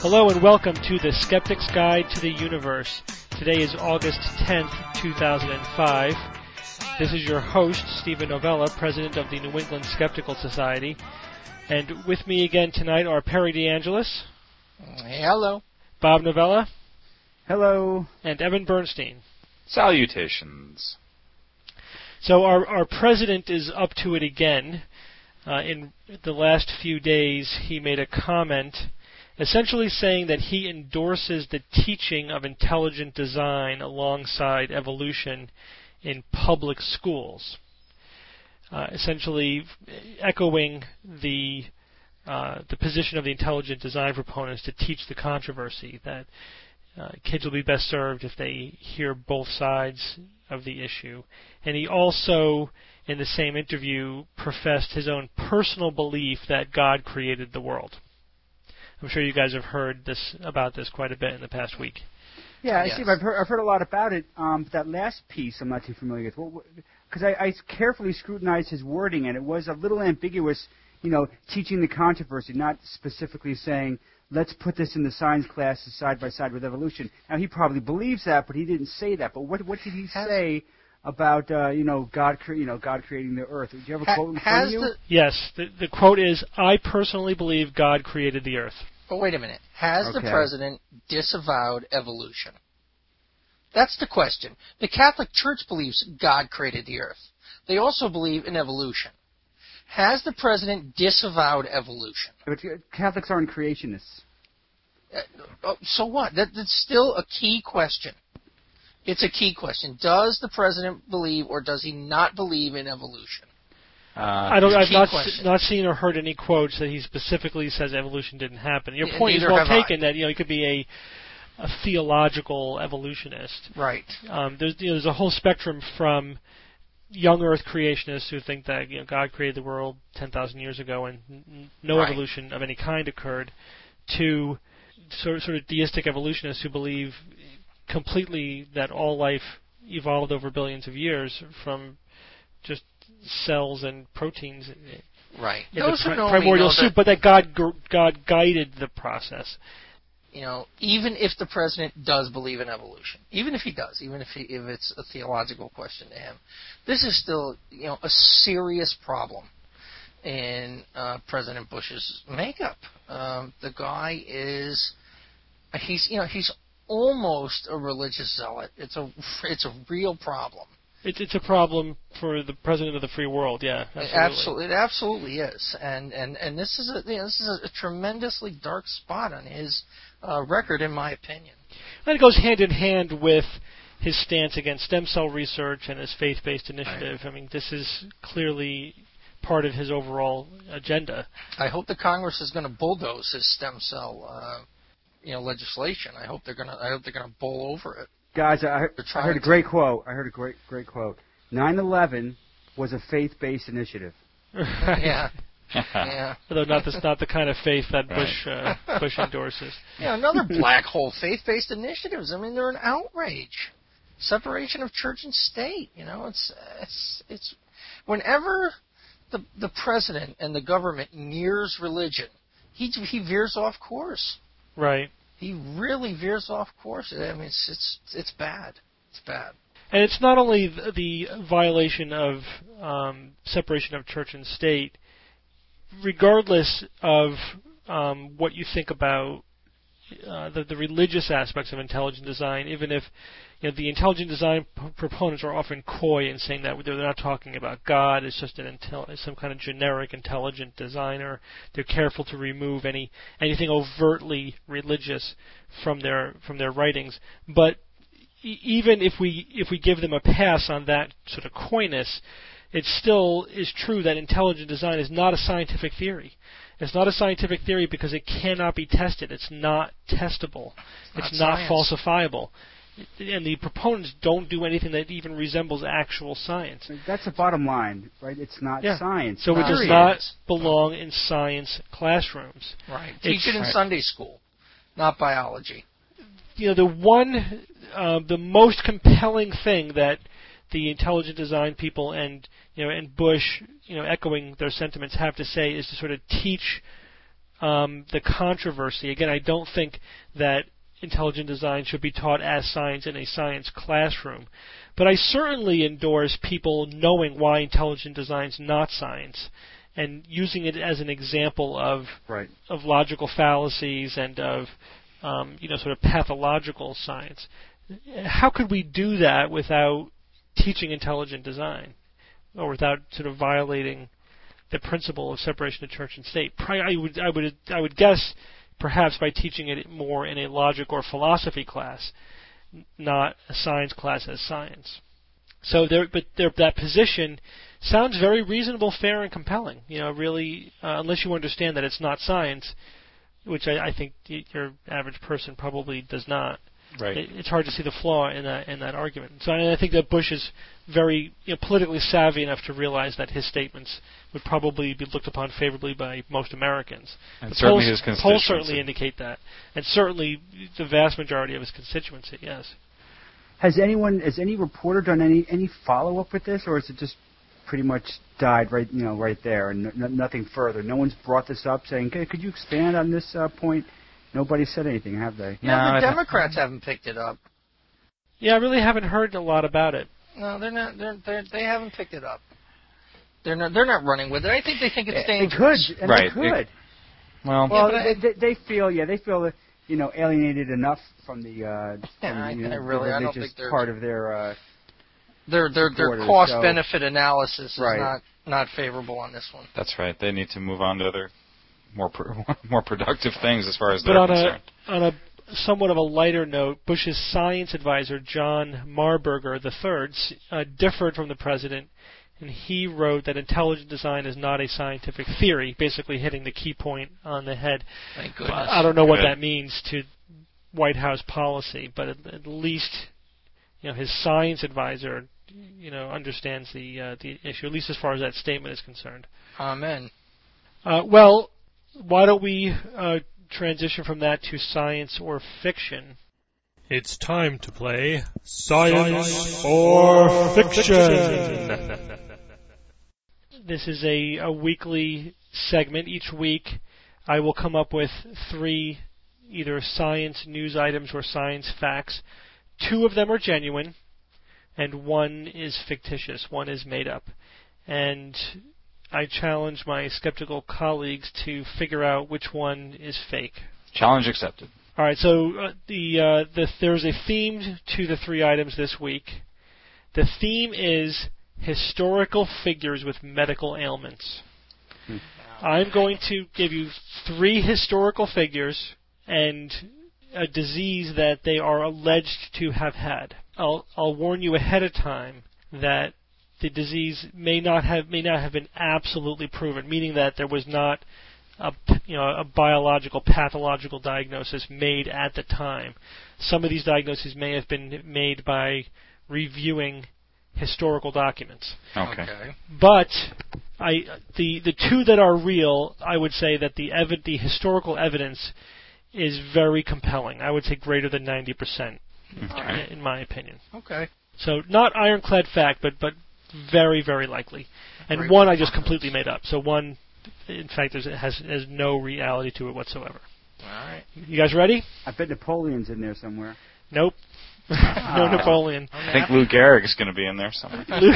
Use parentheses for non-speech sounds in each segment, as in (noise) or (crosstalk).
Hello and welcome to the Skeptic's Guide to the Universe. Today is August 10th, 2005. This is your host, Steven Novella, President of the New England Skeptical Society. And with me again tonight are Perry DeAngelis, Hello. Bob Novella, Hello. and Evan Bernstein. Salutations. So our, our president is up to it again. Uh, in the last few days, he made a comment essentially saying that he endorses the teaching of intelligent design alongside evolution in public schools. Uh, essentially, echoing the uh, the position of the intelligent design proponents to teach the controversy that uh, kids will be best served if they hear both sides of the issue. And he also, in the same interview, professed his own personal belief that God created the world. I'm sure you guys have heard this about this quite a bit in the past week. Yeah, Yes. Steve, I've heard, I've heard a lot about it. Um, but that last piece, I'm not too familiar with. Because I, I carefully scrutinized his wording, and it was a little ambiguous. You know, teaching the controversy, not specifically saying let's put this in the science classes side by side with evolution. Now he probably believes that, but he didn't say that. But what what did he say about uh, you know God cre- you know God creating the earth? Do you have a Ha- quote in front of you? the Yes, the, the quote is I personally believe God created the earth. But wait a minute. Has the president disavowed evolution? That's the question. The Catholic Church believes God created the earth. They also believe in evolution. Has the president disavowed evolution? But Catholics aren't creationists. Uh, oh, so what? That, that's still a key question. It's a key question. Does the president believe or does he not believe in evolution? Uh, I don't. I've not not seen or heard any quotes that he specifically says evolution didn't happen. Your point is well have I. taken that you know he could be a a theological evolutionist. Right. Um, there's you know, there's a whole spectrum from young Earth creationists who think that you know God created the world 10,000 years ago and n- no Right. evolution of any kind occurred, to sort of, sort of deistic evolutionists who believe completely that all life evolved over billions of years from just cells and proteins Right. in Those the pri- know primordial soup, that, but that God gr- God guided the process. you know, even if the president does believe in evolution, even if he does, even if he, if it's a theological question to him, this is still, you know, a serious problem in uh, President Bush's makeup. Um, the guy is, he's, you know, he's almost a religious zealot. It's a, it's a real problem. It's it's a problem for the president of the free world. Yeah, absolutely. Absolutely, it absolutely is, and and and this is a you know, this is a tremendously dark spot on his uh, record, in my opinion. And it goes hand in hand with his stance against stem cell research and his faith-based initiative. I mean, this is clearly part of his overall agenda. I hope the Congress is going to bulldoze his stem cell, uh, you know, legislation. I hope they're going to. I hope they're going to bowl over it. Guys, I, heard- I heard a trying great quote. I heard a great great quote. 9/11 was a faith-based initiative. (laughs) Yeah, yeah. (laughs) Although not the not the kind of faith that Bush uh, Bush endorses. (laughs) Yeah, another black hole faith-based initiatives. I mean, they're an outrage. Separation of church and state. You know, it's it's it's whenever the the president and the government nears religion, he he veers off course. Right. He really veers off course. I mean, it's it's it's bad. It's bad. And it's not only the, the violation of um, separation of church and state, regardless of um, what you think about uh, the, the religious aspects of intelligent design, even if you know, the intelligent design p- proponents are often coy in saying that they're not talking about God. It's just an intel- some kind of generic intelligent designer. They're careful to remove any anything overtly religious from their from their writings. But e- even if we if we give them a pass on that sort of coyness, it still is true that intelligent design is not a scientific theory. It's not a scientific theory because it cannot be tested. It's not testable. It's, not not falsifiable. And the proponents don't do anything that even resembles actual science. That's the bottom line, right? It's not Yeah. science. So it does period. not belong in science classrooms. Right. It's- Teach it in Right. Sunday school, not biology. you know the one uh, the most compelling thing that the intelligent design people and you know and Bush you know echoing their sentiments have to say is to sort of teach um, the controversy. Again, I don't think that intelligent design should be taught as science in a science classroom. But I certainly endorse people knowing why intelligent design is not science and using it as an example of Right. of logical fallacies and of um, you know sort of pathological science. How could we do that without teaching intelligent design, or without sort of violating the principle of separation of church and state? I would I would I would guess perhaps by teaching it more in a logic or philosophy class, not a science class as science. So there, but there, that position sounds very reasonable, fair, and compelling. You know, really, uh, unless you understand that it's not science, which I, I think your average person probably does not. Right. It, it's hard to see the flaw in that in that argument. So I, I think that Bush is very you know, politically savvy enough to realize that his statements would probably be looked upon favorably by most Americans. And The certainly polls, his polls certainly indicate that, and certainly the vast majority of his constituency. Yes. Has anyone, has any reporter done any any follow up with this, or is it just pretty much died right, you know, right there, and n- nothing further? No one's brought this up, saying, "Could could you expand on this uh, point?" Nobody said anything, have they? Yeah, No, the I- Democrats haven't picked it up. Yeah, I really haven't heard a lot about it. No, they're not. They're, they're they haven't picked it up. They're not. They're not running with it. I think they think it's They dangerous. could, and Right. they could. Well, Well, but they, I- they, they feel, yeah, they feel, that, you know, alienated enough from the, uh, (laughs) Yeah, from, I- you know, I (laughs) really- the I don't religious think there's- part of their. Uh, Their their their cost so- benefit analysis is Right. not not favorable on this one. that's right. They need to move on to other more pro- (laughs) more productive things as far as But they're on a concerned. on a somewhat of a lighter note, Bush's science advisor John Marburger III uh, differed from the president, and he wrote that intelligent design is not a scientific theory, basically hitting the key point on the head. Thank But goodness. I don't know what that means to White House policy, but at, at least you know his science advisor you know understands the uh, the issue, at least as far as that statement is concerned. Amen. Uh, well, why don't we uh, transition from that to science or fiction? It's time to play Science or Fiction. (laughs) This is a, a weekly segment. Each week, I will come up with three either science news items or science facts. Two of them are genuine, and one is fictitious. One is made up. And I challenge my skeptical colleagues to figure out which one is fake. Challenge accepted. All right, so uh, the uh, the there's a theme to the three items this week. The theme is historical figures with medical ailments. I'm going to give you three historical figures and a disease that they are alleged to have had. I'll I'll warn you ahead of time that the disease may not have may not have been absolutely proven, meaning that there was not a you know a biological pathological diagnosis made at the time. Some of these diagnoses may have been made by reviewing historical documents. Okay. But I the the two that are real, I would say that the evi- the historical evidence is very compelling. I would say greater than 90% Okay. in my opinion. Okay. So not ironclad fact, but but very very likely. And Great one I just completely made up. So one, in fact, there's, has has no reality to it whatsoever. All right. You guys ready? I bet Napoleon's in there somewhere. Nope. (laughs) no Napoleon. I think Lou Gehrig is going to be in there somewhere. (laughs) Luke.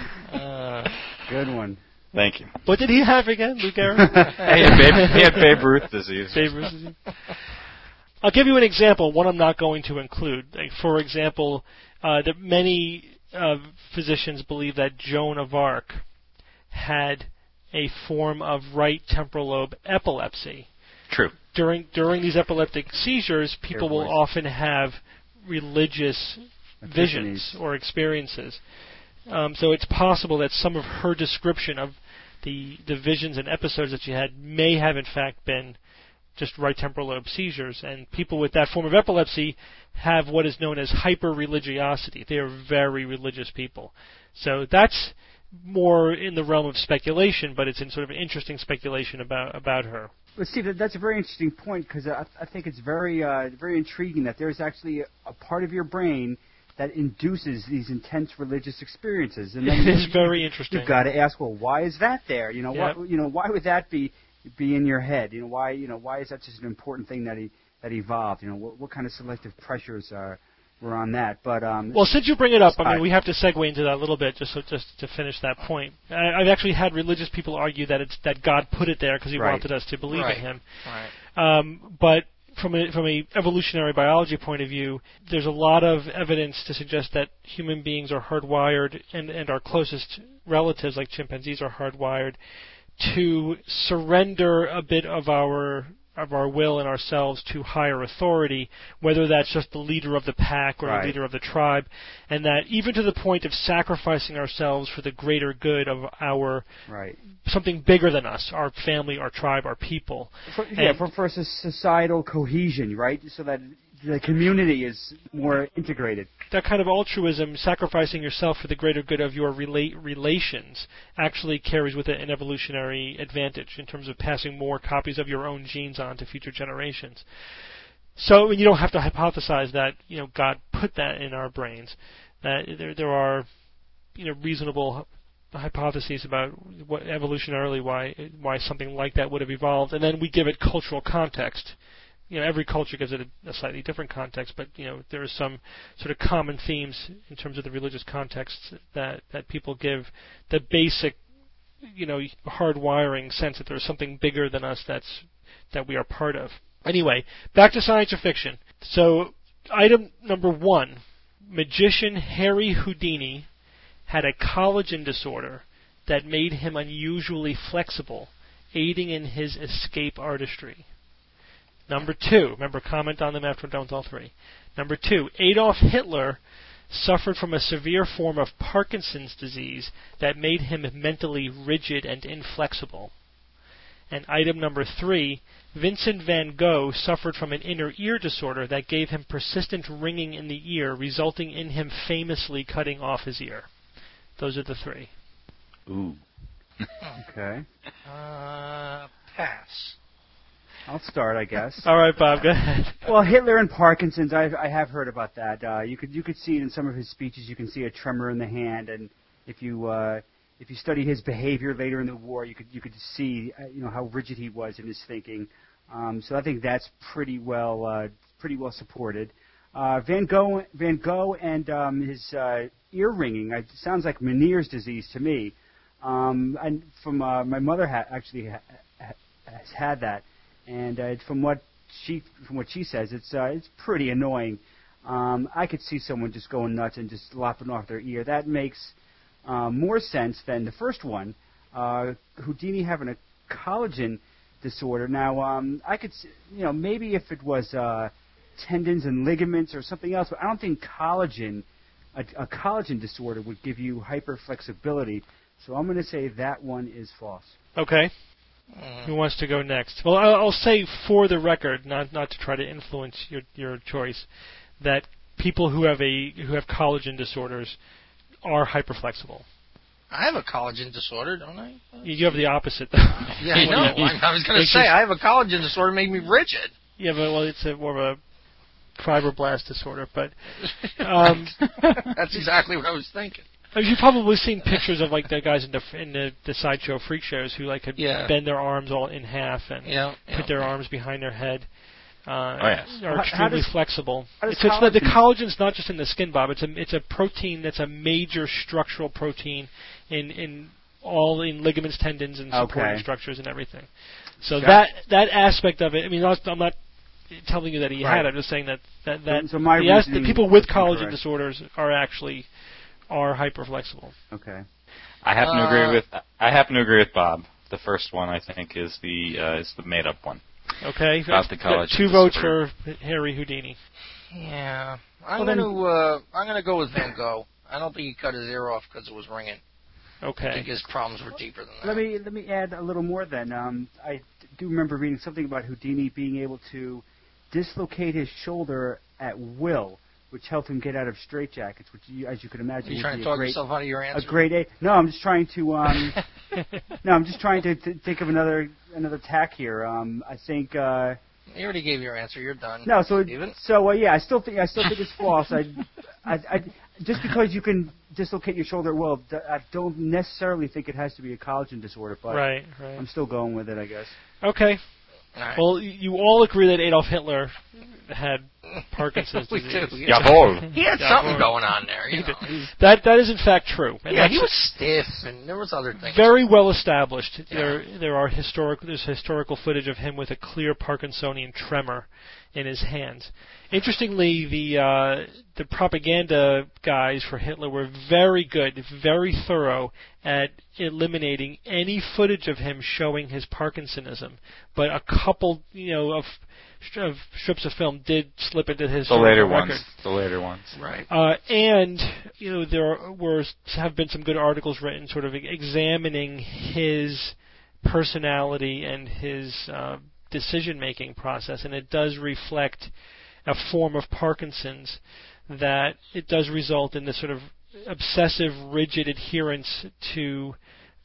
(laughs) Uh, Good one. Thank you. what did he have again, Luke Gehrig? He had Babe, he had Babe Ruth disease. Babe Ruth disease. I'll give you an example. One I'm not going to include. Like, for example, uh, that many uh, physicians believe that Joan of Arc had a form of right temporal lobe epilepsy. True. During during these epileptic seizures, people will often have religious visions or experiences. Um, so it's possible that some of her description of the the visions and episodes that she had may have in fact been just right temporal lobe seizures. And people with that form of epilepsy have what is known as hyper religiosity. They are very religious people. So that's more in the realm of speculation, but it's in sort of interesting speculation about about her. Well, Steve, that, that's a very interesting point because I, I think it's very, uh, very intriguing that there's actually a, part of your brain that induces these intense religious experiences. And then (laughs) It is very interesting. You've got to ask, well, why is that there? You know, Yeah. why, you know, why would that be be in your head? You know, why, you know, why is that just an important thing that he that evolved? You know, what, what kind of selective pressures are were on that? But um, Well, since you bring it up, I mean, Hi. we have to segue into that a little bit, just so, just to finish that point. I, I've actually had religious people argue that it's that God put it there because He Right. wanted us to believe Right. in Him. Right. Um, but from a from a evolutionary biology point of view, there's a lot of evidence to suggest that human beings are hardwired, and and our closest relatives, like chimpanzees, are hardwired to surrender a bit of our of our will and ourselves to higher authority, whether that's just the leader of the pack or Right. the leader of the tribe, and that even to the point of sacrificing ourselves for the greater good of our right. something bigger than us, our family, our tribe, our people. For, yeah, for, for societal cohesion, right? So that the community is more integrated. that kind of altruism, sacrificing yourself for the greater good of your rela- relations, actually carries with it an evolutionary advantage in terms of passing more copies of your own genes on to future generations. So you don't have to hypothesize that you know God put that in our brains. That there there are you know reasonable hypotheses about what evolutionarily why why something like that would have evolved, and then we give it cultural context you know every culture gives it a, a slightly different context, but you know there are some sort of common themes in terms of the religious context that that people give the basic you know hardwiring sense that there's something bigger than us that's that we are part of. Anyway, back to science or fiction. So item number one, magician Harry Houdini had a collagen disorder that made him unusually flexible, aiding in his escape artistry. Number two, remember, comment on them after I'm done with all three. Number two, Adolf Hitler suffered from a severe form of Parkinson's disease that made him mentally rigid and inflexible. And item number three, Vincent van Gogh suffered from an inner ear disorder that gave him persistent ringing in the ear, resulting in him famously cutting off his ear. Those are the three. Ooh. Okay. Uh, pass. I'll start, I guess. (laughs) All right, Bob, go ahead. (laughs) Well, Hitler and Parkinson's, I, I have heard about that. Uh, you could you could see it in some of his speeches. You can see a tremor in the hand, and if you uh, if you study his behavior later in the war, you could you could see uh, you know how rigid he was in his thinking. Um, so I think that's pretty well uh, pretty well supported. Uh, Van Gogh Van Gogh and um, his uh, ear ringing uh, sounds like Meniere's disease to me. Um, and from uh, my mother ha- actually ha- ha- has had that, and uh, from what she from what she says, it's uh, it's pretty annoying. Um, I could see someone just going nuts and just lopping off their ear. That makes uh, more sense than the first one. Uh, Houdini having a collagen disorder. Now, um, I could, you know, maybe if it was uh, tendons and ligaments or something else, but I don't think collagen, a, a collagen disorder would give you hyperflexibility. So I'm going to say that one is false. Okay. Mm. Who wants to go next? Well, I'll, I'll say for the record, not not to try to influence your your choice, that people who have a who have collagen disorders are hyperflexible. I have a collagen disorder, don't I? You, have the opposite, though. (laughs) Yeah, I know. (laughs) I, was going to say I have a collagen disorder, made me rigid. Yeah, but well, it's a, more of a fibroblast disorder. But (laughs) um, That's exactly what I was thinking. Uh, You've probably seen pictures of like the guys in the in the, the sideshow freak shows who like could Yeah. bend their arms all in half and Yeah. put yeah. their arms behind their head. Uh, Oh, yes. Are How- how extremely does- flexible. how does It's, it's not, the collagen- collagen's not just in the skin, Bob. It's a it's a protein that's a major structural protein in in all in ligaments, tendons, and supporting Okay. structures and everything. So Gotcha. that that aspect of it. I mean, I'm not- I'm not telling you that he Right. had. I'm just saying that that that so my the, the people with collagen incorrect. disorders are actually are hyperflexible. Okay. I happen to Uh, agree with I happen to agree with Bob. The first one I think is the uh, is the made up one. Okay, About the Got collagen two votes for Harry Houdini. Yeah. I'm Well, going to uh, I'm going to go with Van Gogh. I don't think he cut his ear off because it was ringing. Okay. I think his problems were deeper than that. Let me let me add a little more. Then um, I do remember reading something about Houdini being able to dislocate his shoulder at will, which helped him get out of straitjackets. Which, you, as you can imagine, Are you trying to talk great, yourself out of your answer. a great aid. No, I'm just trying to. Um, (laughs) no, I'm just trying to th- think of another another tack here. Um, I think. Uh, You already gave your answer. You're done. no, so Steven? so uh, yeah, I still think I still think it's false. I (laughs) I, I, just because you can dislocate your shoulder, well, I don't necessarily think it has to be a collagen disorder, but Right, right. I'm still going with it, I guess. Okay. All right. Well, you all agree that Adolf Hitler had (laughs) Parkinson's we disease. do. Yeah. Jawohl. He had Yeah, something well, going on there. You know. That that is in fact true. And yeah, he was stiff, and there was other things. very well established. Yeah. There there are historical there's historical footage of him with a clear Parkinsonian tremor in his hands. Interestingly, the uh, the propaganda guys for Hitler were very good, very thorough at eliminating any footage of him showing his Parkinsonism. But a couple, you know, of, of strips of film did slip into his The later record. ones. The later ones. right. Uh, and you know there were have been some good articles written, sort of examining his personality and his uh, decision-making process, and it does reflect a form of Parkinson's that it does result in this sort of obsessive, rigid adherence to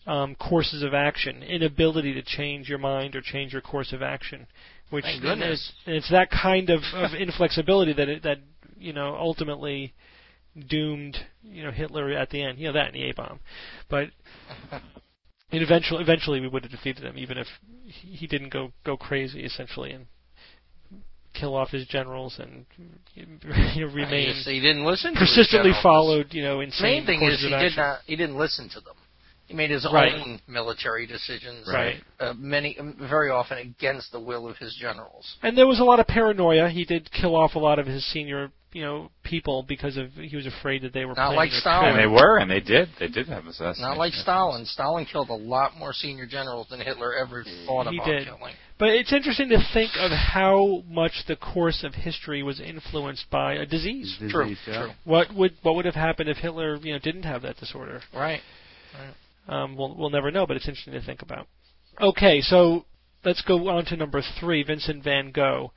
um, courses of action, inability to change your mind or change your course of action, which Thank goodness. it's, it's that kind of, of inflexibility that it, that you know ultimately doomed you know Hitler at the end. You know that and the A bomb, but and eventually eventually we would have defeated him even if he he didn't go go crazy essentially and kill off his generals and you know, remain Yes, he didn't listen. persistently followed you know insane main thing is he did not. He didn't listen to them. He made his Right. own military decisions. Right. Uh, many, um, very often against the will of his generals. And there was a lot of paranoia. He did kill off a lot of his senior, you know, people because of he was afraid that they were Not planning like a Stalin. coup. And they were, and they did. They did have assassinations. Not like Stalin. Stalin killed a lot more senior generals than Hitler ever thought He about did. killing. But it's interesting to think of how much the course of history was influenced by a disease. Disease, True. yeah. True. What would what would have happened if Hitler, you know, didn't have that disorder? Right. Right. Um, we'll we'll never know, but it's interesting to think about. Okay, so let's go on to number three, Vincent Van Gogh.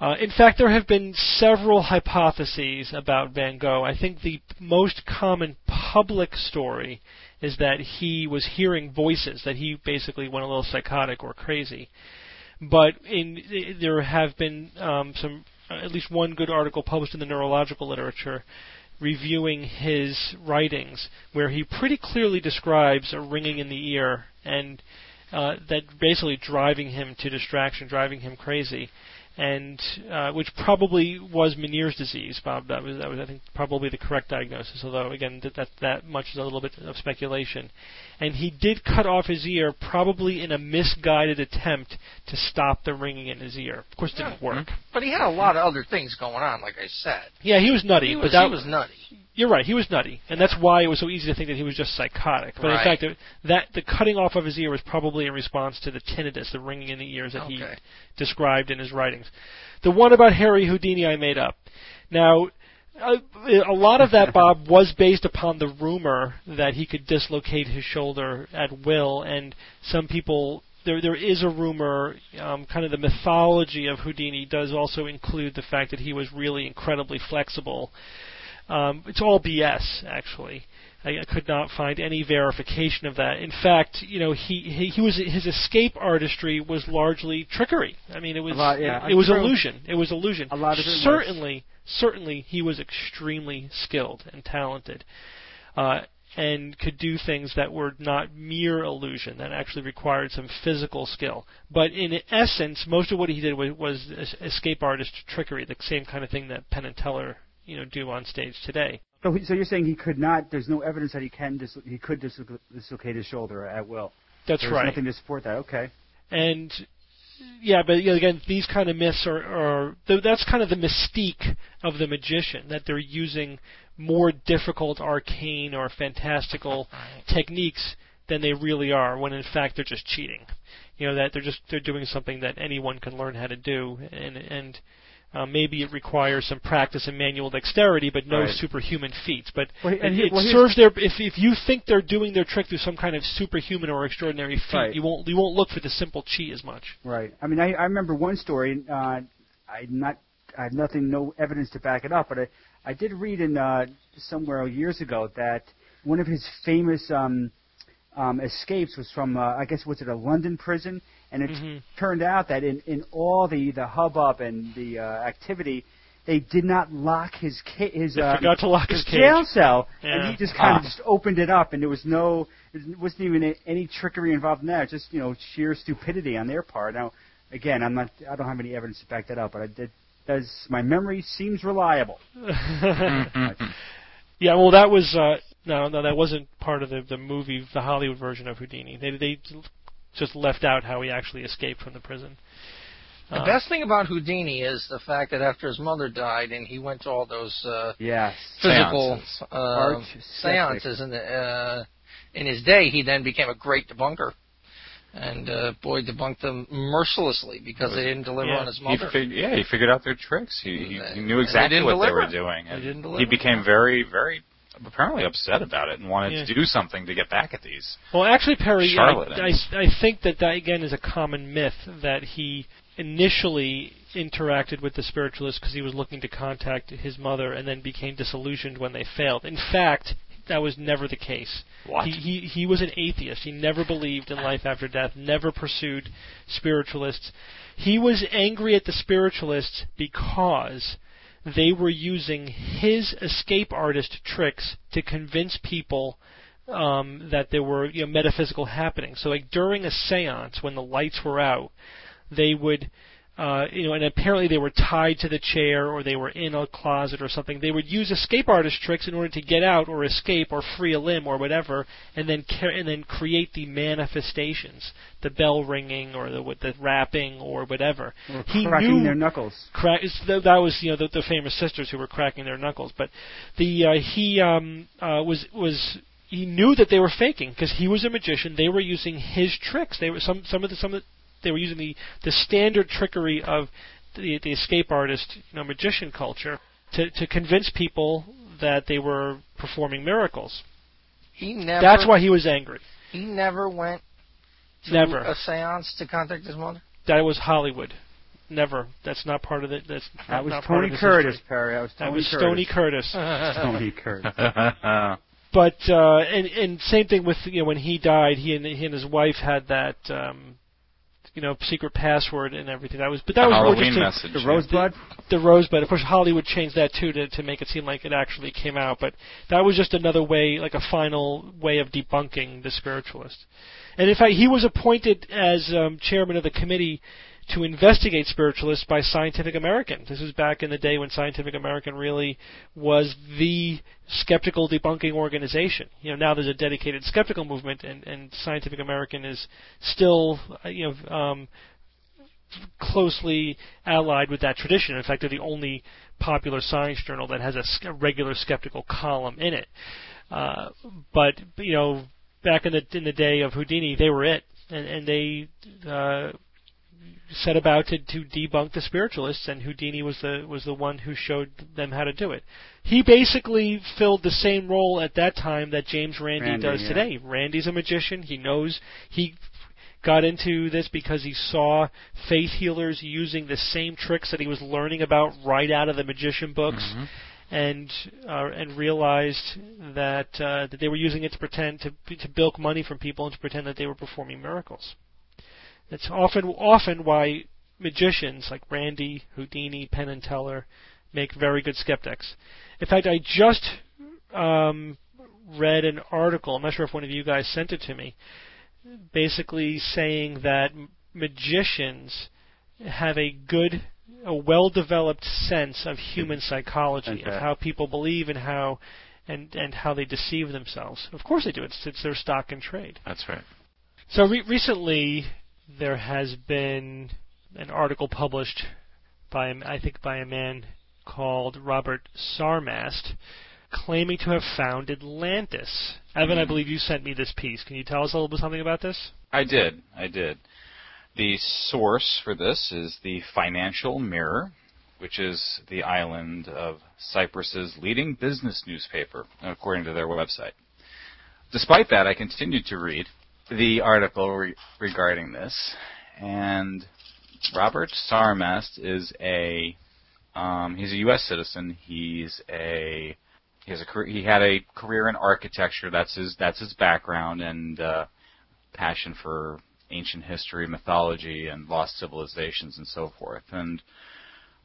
Uh, in fact, there have been several hypotheses about Van Gogh. I think the most common public story is that he was hearing voices, that he basically went a little psychotic or crazy. But in there have been um, some, at least one good article published in the neurological literature reviewing his writings, where he pretty clearly describes a ringing in the ear and uh, that basically driving him to distraction, driving him crazy, and uh, which probably was Meniere's disease. Bob, that was that was I think probably the correct diagnosis. Although again, that that, that much is a little bit of speculation. And he did cut off his ear, probably in a misguided attempt to stop the ringing in his ear. Of course, it didn't work. But he had a lot of other things going on, like I said. Yeah, he was nutty, He but that he was nutty. You're right. He was nutty, and that's why it was so easy to think that he was just psychotic. But in fact, it, that the cutting off of his ear was probably in response to the tinnitus, the ringing in the ears that he described in his writings. The one about Harry Houdini I made up. Now, a, a lot of that, Bob, (laughs) was based upon the rumor that he could dislocate his shoulder at will, and some people. There, there is a rumor, um, kind of the mythology of Houdini does also include the fact that he was really incredibly flexible. Um, it's all BS, actually. I, I could not find any verification of that. In fact, you know, he, he he was his escape artistry was largely trickery. I mean, it was lot, yeah, it, was True. illusion. It was illusion. A lot of it was. certainly certainly he was extremely skilled and talented. Uh, and could do things that were not mere illusion, that actually required some physical skill. But in essence, most of what he did was, was escape artist trickery, the same kind of thing that Penn and Teller, you know, do on stage today. So, so you're saying he could not? There's no evidence that he can dis- he could dislo- dislocate his shoulder at will. That's There's right. nothing to support that. Okay. and yeah, but you know, again, these kind of myths are, are th- that's kind of the mystique of the magician that they're using more difficult, arcane, or fantastical techniques than they really are, when in fact they're just cheating. You know that they're just they're doing something that anyone can learn how to do, and and uh, maybe it requires some practice and manual dexterity, but no Right. superhuman feats. But Well, he- and it, it well, serves their if if you think they're doing their trick through some kind of superhuman or extraordinary feat, Right. you won't you won't look for the simple cheat as much. Right. I mean, I, I remember one story. Uh, I not I have nothing, no evidence to back it up, but I I did read in uh, somewhere years ago that one of his famous um, um, escapes was from uh, I guess was it a London prison, and it Mhm. turned out that in in all the the hubbub and the uh, activity. they did not lock his ca- his They uh, forgot to lock his cage. jail cell, Yeah. and he just kind Ah. of just opened it up, and there was no, there wasn't even a, any trickery involved in that. Just you know, sheer stupidity on their part. Now, again, I'm not, I don't have any evidence to back that up, but I did. Does my memory seems reliable? (laughs) yeah, well, that was uh, no, no, that wasn't part of the the movie, the Hollywood version of Houdini. They they just left out how he actually escaped from the prison. The Uh, best thing about Houdini is the fact that after his mother died and he went to all those uh, Yes. physical Seances. uh, seances in, the, uh, in his day, he then became a great debunker. And uh, boy, debunked them mercilessly because they didn't deliver Yeah. on his He mother. fig- yeah, he figured out their tricks. He, he, he knew exactly didn't what they were doing, They didn't he became very, very apparently upset about it and wanted Yeah. to do something to get back at these. Well, actually, Perry, I, I, I think that that again is a common myth that he initially interacted with the spiritualists because he was looking to contact his mother, and then became disillusioned when they failed. In fact, that was never the case. What? He, he he was an atheist. He never believed in life after death. Never pursued spiritualists. He was angry at the spiritualists because they were using his escape artist tricks to convince people um, that there were you know, metaphysical happenings. So, like during a séance, when the lights were out, they would, uh, you know, and apparently they were tied to the chair or they were in a closet or something. They would use escape artist tricks in order to get out or escape or free a limb or whatever, and then ca- and then create the manifestations, the bell ringing or the the rapping or whatever. Or He cracking knew their knuckles. crack. That was you know the, the famous sisters who were cracking their knuckles. But the uh, he um, uh, was was he knew that they were faking because he was a magician. They were using his tricks. They were some some of the some of the, they were using the the standard trickery of the the escape artist you know magician culture to to convince people that they were performing miracles. he never. That's why he was angry. he never went to Never. a séance to contact his mother. That was Hollywood. Never. That's not part of the. That's That was not part Tony of his Curtis, history. Perry. That was Tony That was Curtis. Stony Curtis. Tony Curtis. (laughs) (laughs) but uh, and and same thing with you know when he died, he and he and his wife had that um, you know secret password and everything. That was but that the was more Halloween just message. The yeah. Rosebud. the rosebud. Of course, Hollywood changed that too to to make it seem like it actually came out. But that was just another way, like a final way of debunking the spiritualist. And in fact, he was appointed as um, chairman of the committee to investigate spiritualists by Scientific American. This was back in the day when Scientific American really was the skeptical debunking organization. You know, now there's a dedicated skeptical movement, and, and Scientific American is still, uh, you know, um, closely allied with that tradition. In fact, they're the only popular science journal that has a, regular skeptical column in it. Uh, but you know, back in the in the day of Houdini, they were it, and, and they uh, set about to, to debunk the spiritualists, and Houdini was the was the one who showed them how to do it. He basically filled the same role at that time that James Randi, Randi, does yeah. today. Randi's a magician. He knows he got into this because he saw faith healers using the same tricks that he was learning about right out of the magician books, and uh, and realized that uh, that they were using it to pretend to to bilk money from people and to pretend that they were performing miracles. That's often often why magicians like Randi, Houdini, Penn and Teller make very good skeptics. In fact, I just um, read an article. I'm not sure if one of you guys sent it to me. Basically, saying that magicians have a good, a well-developed sense of human psychology, of how people believe and how, and and how they deceive themselves. Of course, they do. It's it's their stock and trade. That's right. So re- recently, there has been an article published by I think by a man called Robert Sarmast, claiming to have found Atlantis. Evan, I mm-hmm. believe you sent me this piece. Can you tell us a little bit something about this? I did. I did. The source for this is the Financial Mirror, which is the island of Cyprus's leading business newspaper, according to their website. Despite that, I continued to read the article re- regarding this, and Robert Sarmast is a um, he's a U.S. citizen. He's a he has a career, he had a career in architecture. That's his that's his background and uh, passion for ancient history, mythology, and lost civilizations and so forth. And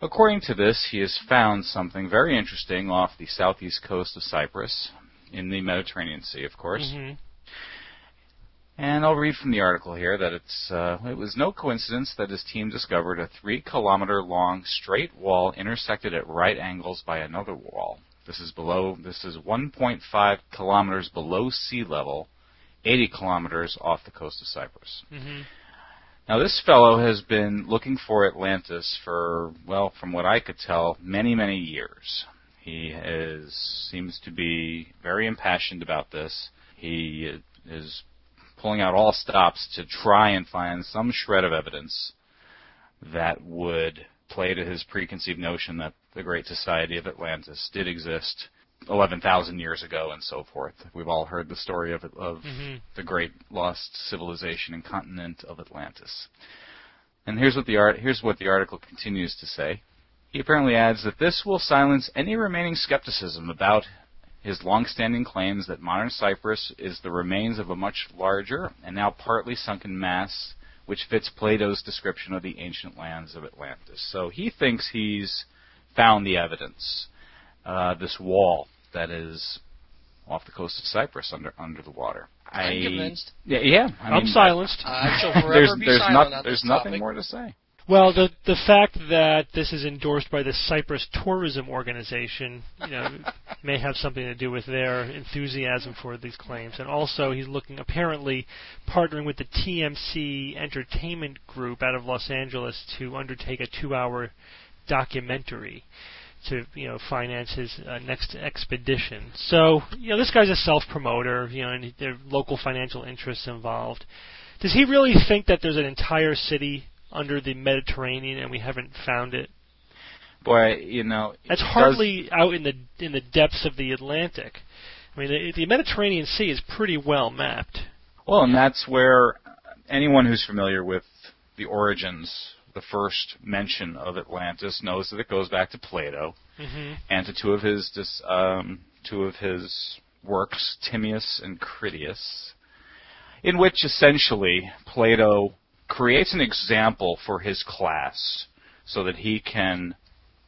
According to this, he has found something very interesting off the southeast coast of Cyprus, in the Mediterranean Sea, of course. Mhm. And I'll read from the article here that it's uh, it was no coincidence that his team discovered a three kilometer long straight wall intersected at right angles by another wall. This is below this is 1.5 kilometers below sea level, 80 kilometers off the coast of Cyprus. Mhm. Now this fellow has been looking for Atlantis for well, from what I could tell, many many years. He is seems to be very impassioned about this. He is pulling out all stops to try and find some shred of evidence that would play to his preconceived notion that the Great Society of Atlantis did exist 11,000 years ago and so forth. We've all heard the story of, of Mhm. the great lost civilization and continent of Atlantis. And here's what the art, here's what the article continues to say. He apparently adds that this will silence any remaining skepticism about his long-standing claims that modern Cyprus is the remains of a much larger and now partly sunken mass which fits Plato's description of the ancient lands of Atlantis. So he thinks he's found the evidence, uh, this wall that is off the coast of Cyprus under under the water. I'm I- convinced. Yeah, yeah. I I'm mean, silenced. I shall (laughs) forever there's be there's, silent not, there's this nothing topic. more to say. Well, the the fact that this is endorsed by the Cyprus Tourism Organization, you know, (laughs) may have something to do with their enthusiasm for these claims. And also, he's looking apparently partnering with the TMC Entertainment Group out of Los Angeles to undertake a two-hour documentary to you know finance his uh, next expedition. So you know this guy's a self-promoter, you know, and there are local financial interests involved. Does he really think that there's an entire city under the Mediterranean and we haven't found it? Boy, you know, That's it does- hardly out in the in the depths of the Atlantic. I mean, the, the Mediterranean Sea is pretty well mapped. Well, and that's where anyone who's familiar with the origins, the first mention of Atlantis, knows that it goes back to Plato hmm and to two of his dis, um, two of his works, Timaeus and Critias, in which essentially Plato creates an example for his class so that he can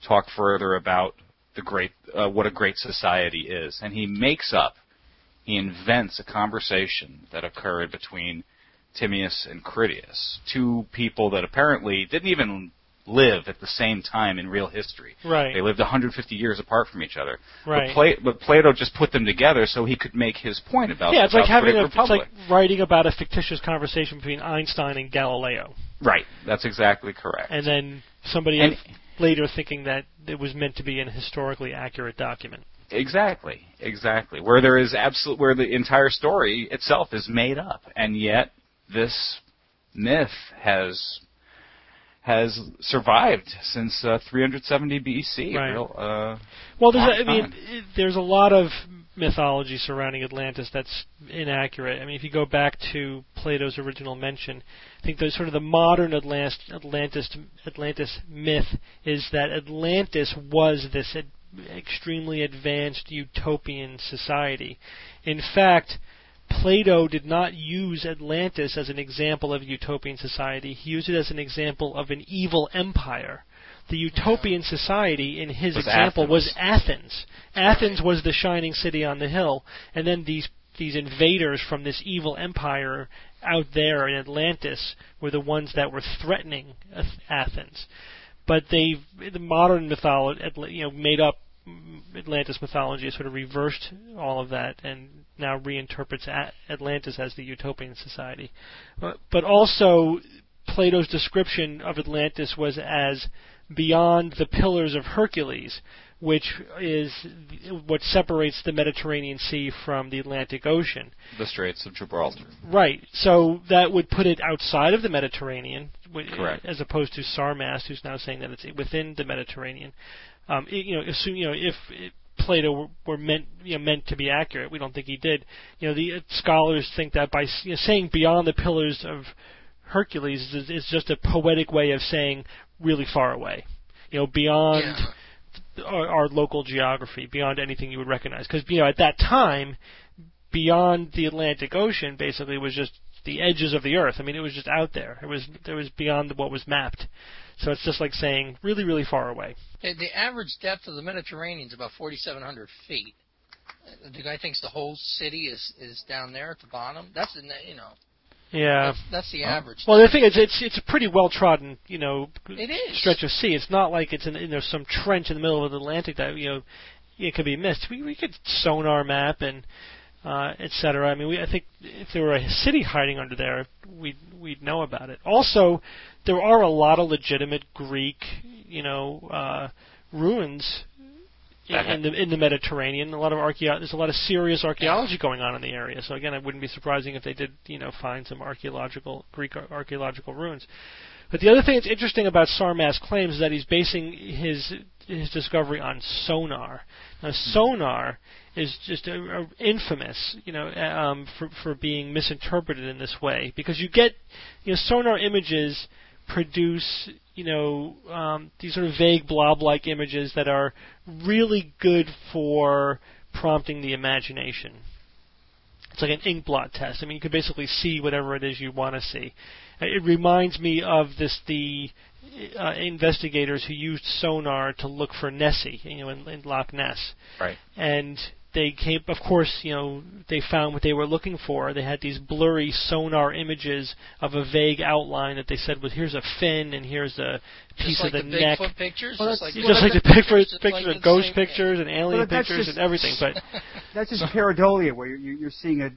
talk further about the great uh, what a great society is, and he makes up, he invents a conversation that occurred between Timaeus and Critias, two people that apparently didn't even live at the same time in real history. Right. They lived 150 years apart from each other. Right. But, Pla- but Plato just put them together so he could make his point about yeah, it's like having a it's like writing about a fictitious conversation between Einstein and Galileo, right. That's exactly correct. and then somebody And- later thinking that it was meant to be an historically accurate document. Exactly, exactly. Where there is absolute, where the entire story itself is made up, and yet this myth has has survived since uh, 370 BC. Right. Real, uh, Well, there's a, I mean, there's a lot of mythology surrounding Atlantis that's inaccurate. I mean, if you go back to Plato's original mention, I think the sort of the modern Atlantis Atlantis Atlantis myth is that Atlantis was this ad- extremely advanced utopian society. In fact, Plato did not use Atlantis as an example of a utopian society. He used it as an example of an evil empire. The utopian society, in his Was example, Athens. was Athens. Athens was the shining city on the hill, and then these these invaders from this evil empire out there in Atlantis were the ones that were threatening Athens. But they, the modern mythology, you know, made up Atlantis mythology has sort of reversed all of that and now reinterprets Atlantis as the utopian society. But, but also, Plato's description of Atlantis was as beyond the pillars of Hercules, which is what separates the Mediterranean Sea from the Atlantic Ocean. the Straits of Gibraltar. Right. So that would put it outside of the Mediterranean, Correct. as opposed to Sarmas, who's now saying that it's within the Mediterranean. Um, you know, assume you know if it, Plato were, were meant you know, meant to be accurate, we don't think he did. You know, the uh, scholars think that by you know, saying beyond the pillars of Hercules is, is just a poetic way of saying really far away. You know, beyond Yeah. our, our local geography, beyond anything you would recognize. Because you know, at that time, beyond the Atlantic Ocean, basically was just the edges of the Earth. I mean, it was just out there. It was it was beyond what was mapped. So it's just like saying really, really far away. The, the average depth of the Mediterranean is about 4,700 feet. Uh, The guy thinks the whole city is is down there at the bottom. That's the you know Yeah. that's, that's the average. Well, the thing is, it's it's a pretty well trodden, you know, It is. stretch of sea. It's not like it's in you know some trench in the middle of the Atlantic that you know it could be missed. We we could sonar map and uh, et cetera. I mean, we I think if there were a city hiding under there, we'd we'd know about it. Also, there are a lot of legitimate Greek, you know, uh, ruins. In, in the in the Mediterranean, a lot of archeo- there's a lot of serious archaeology going on in the area. So again, it wouldn't be surprising if they did, you know, find some archaeological Greek ar- archaeological ruins. But the other thing that's interesting about Sarmast's claims is that he's basing his his discovery on sonar. Now, sonar is just a, a infamous, you know, um, for for being misinterpreted in this way because you get, you know, sonar images produce, you know, um, these sort of vague blob-like images that are really good for prompting the imagination. It's like an ink blot test. I mean, you can basically see whatever it is you want to see. Uh, It reminds me of this the uh, investigators who used sonar to look for Nessie, you know, in, in Loch Ness, Right. and they came. Of course, you know, they found what they were looking for. They had these blurry sonar images of a vague outline that they said was here's a fin and here's a piece just like of the, the neck. Bigfoot pictures, Well, just like just like the Bigfoot pictures, pictures like of ghost same- pictures and alien Well, pictures just- and everything, but (laughs) That's just pareidolia, where you're, you're seeing a,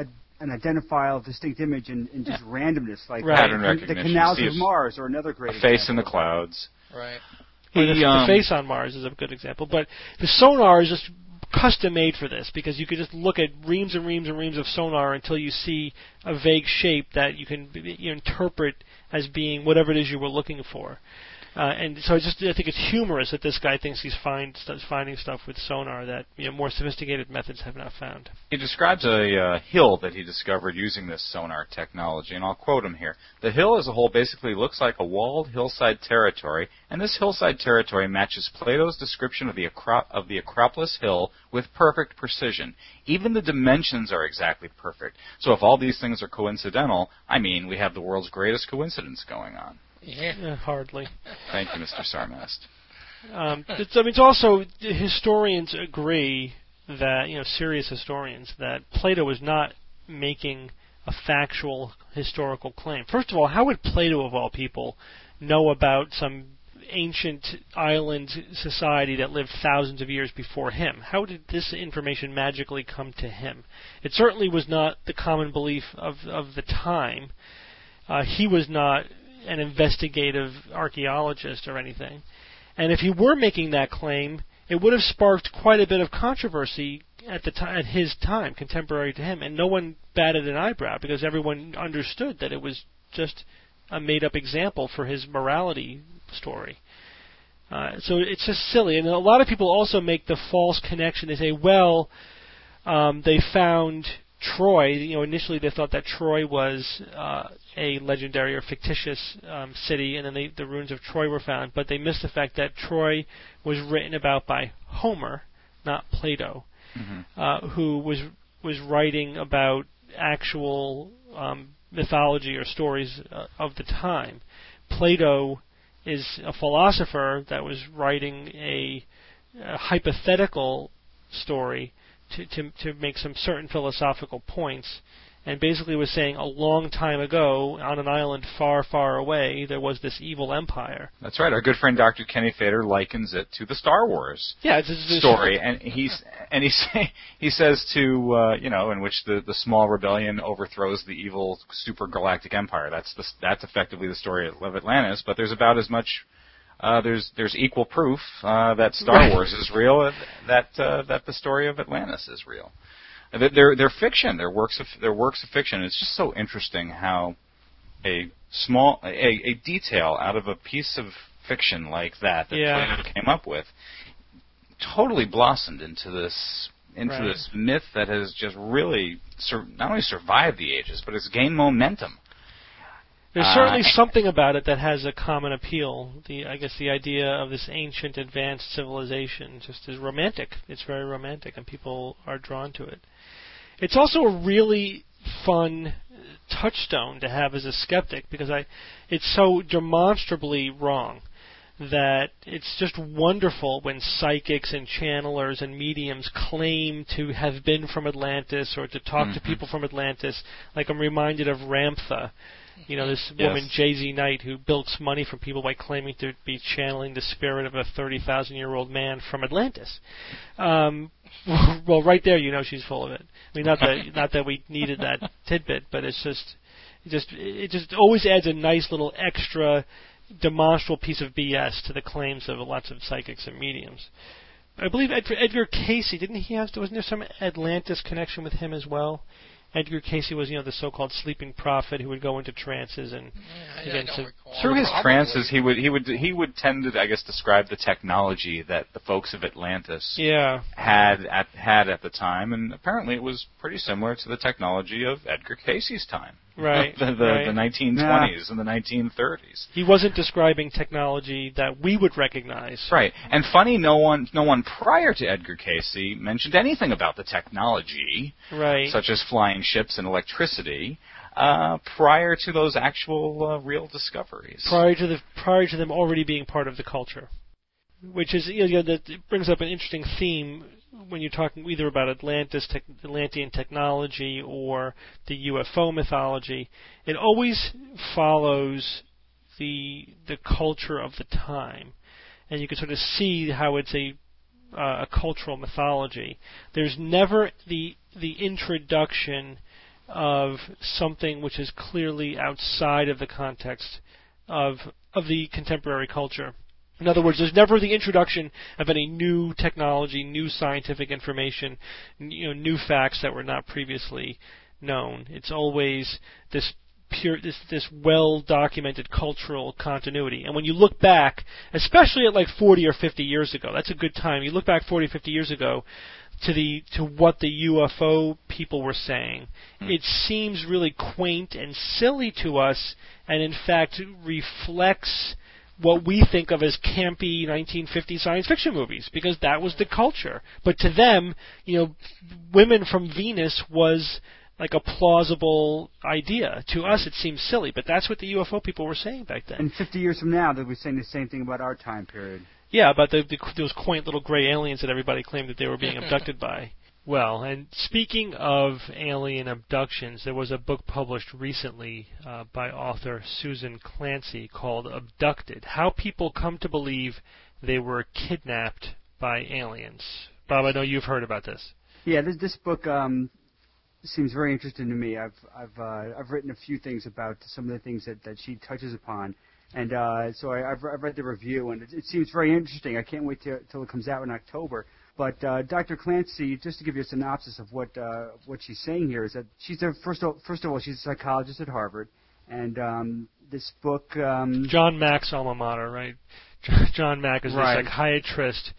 a an identifiable, distinct image in, in just randomness, like Right. Pattern the, the canals See of Mars, or another great A face in the clouds. right. Or the, He, the um, face on Mars is a good example. But the sonar is just custom made for this because you could just look at reams and reams and reams of sonar until you see a vague shape that you can you interpret as being whatever it is you were looking for. Uh, and so I just I think it's humorous that this guy thinks he's find, finding stuff with sonar that you know more sophisticated methods have not found. He describes a uh, hill that he discovered using this sonar technology, and I'll quote him here. The hill as a whole basically looks like a walled hillside territory, and this hillside territory matches Plato's description of the, Acro- of the Acropolis Hill with perfect precision. Even the dimensions are exactly perfect. So if all these things are coincidental, I mean, we have the world's greatest coincidence going on. Yeah. Eh, hardly. Thank you, Mr. Sarmast. Um, it's, I mean, it's also historians agree that you know serious historians that Plato was not making a factual historical claim. First of all, how would Plato of all people know about some ancient island society that lived thousands of years before him? How did this information magically come to him? It certainly was not the common belief of of the time. Uh, he was not an investigative archaeologist or anything. And if he were making that claim, it would have sparked quite a bit of controversy at the time, at his time, contemporary to him, and no one batted an eyebrow because everyone understood that it was just a made-up example for his morality story. Uh, so it's just silly, and a lot of people also make the false connection. They say, "Well, um, they found Troy. You know, initially they thought that Troy was uh, a legendary or fictitious um, city, and then they, the ruins of Troy were found. But they missed the fact that Troy was written about by Homer, not Plato, uh, who was was writing about actual um, mythology or stories uh, of the time. Plato is a philosopher that was writing a, a hypothetical story to, to to make some certain philosophical points, and basically was saying a long time ago on an island far, far away there was this evil empire. That's right. Our good friend Dr. Kenny Feder likens it to the Star Wars Yeah, it's, it's, it's story, and he's and he (laughs) say, he says to uh, you know in which the the small rebellion overthrows the evil super galactic empire. That's the, that's effectively the story of Atlantis. But there's about as much. Uh, there's there's equal proof uh, that Star Right. Wars is real, that uh, that the story of Atlantis is real. They're they're, fiction. They're works of they're works of fiction. It's just so interesting how a small a, a detail out of a piece of fiction like that that Yeah. Plato came up with totally blossomed into this into Right. this myth that has just really sur- not only survived the ages but it's gained momentum. There's Uh, certainly something about it that has a common appeal. The I guess the idea of this ancient advanced civilization just is romantic. It's very romantic and people are drawn to it. It's also a really fun touchstone to have as a skeptic because I, it's so demonstrably wrong that it's just wonderful when psychics and channelers and mediums claim to have been from Atlantis or to talk Mhm. to people from Atlantis. Like I'm reminded of Ramtha, you know, this Yes. woman JZ Knight who bilks money from people by claiming to be channeling the spirit of a thirty thousand year old man from Atlantis. Um, (laughs) well, right there, you know she's full of it. I mean, not that not that we needed that (laughs) tidbit, but it's just, it just it just always adds a nice little extra demonstrable piece of BS to the claims of lots of psychics and mediums. I believe Edgar, Edgar Cayce didn't he have? Wasn't there some Atlantis connection with him as well? Edgar Cayce was, you know, the so-called sleeping prophet who would go into trances and Yeah, I, I don't so- Through his Probably. trances, he would he would he would tend to, I guess, describe the technology that the folks of Atlantis yeah, had at had at the time, and apparently it was pretty similar to the technology of Edgar Cayce's time, right, (laughs) the the, right. the 1920s and the 1930s. He wasn't describing technology that we would recognize. Right, and funny, no one no one prior to Edgar Cayce mentioned anything about the technology, Right. such as flying ships and electricity, uh, prior to those actual uh, real discoveries. prior to the prior to them already being part of the culture, which is you know, that brings up an interesting theme when you're talking either about Atlantis, tech, Atlantean technology, or the UFO mythology. It always follows the the culture of the time, and you can sort of see how it's a uh, a cultural mythology. There's never the the introduction of something which is clearly outside of the context of of the contemporary culture. In other words, there's never the introduction of any new technology, new scientific information, you know, new facts that were not previously known. It's always this pure, this this well documented cultural continuity. And when you look back, especially at like 40 or 50 years ago, that's a good time. You look back 40 or 50 years ago to the to what the UFO people were saying. Hmm. It seems really quaint and silly to us, and in fact reflects what we think of as campy 1950 science fiction movies because that was the culture. But to them, you know, women from Venus was like a plausible idea. To us, it seems silly, but that's what the UFO people were saying back then. And 50 years from now, they'll be saying the same thing about our time period. Yeah, about the, the those quaint little gray aliens that everybody claimed that they were being (laughs) abducted by. Well, and speaking of alien abductions, there was a book published recently uh, by author Susan Clancy called Abducted How People Come to Believe They Were Kidnapped by Aliens. Bob, I know you've heard about this. Yeah, this this book um, seems very interesting to me. I've I've uh, I've written a few things about some of the things that, that she touches upon, and uh, so I, I've I've read the review, and it, it seems very interesting. I can't wait till it comes out in October. But uh, Dr. Clancy, just to give you a synopsis of what uh, what she's saying here, is that she's a first of, first of all she's a psychologist at Harvard, and um, this book um, John Mack's alma mater, right? John Mack is Right. a psychiatrist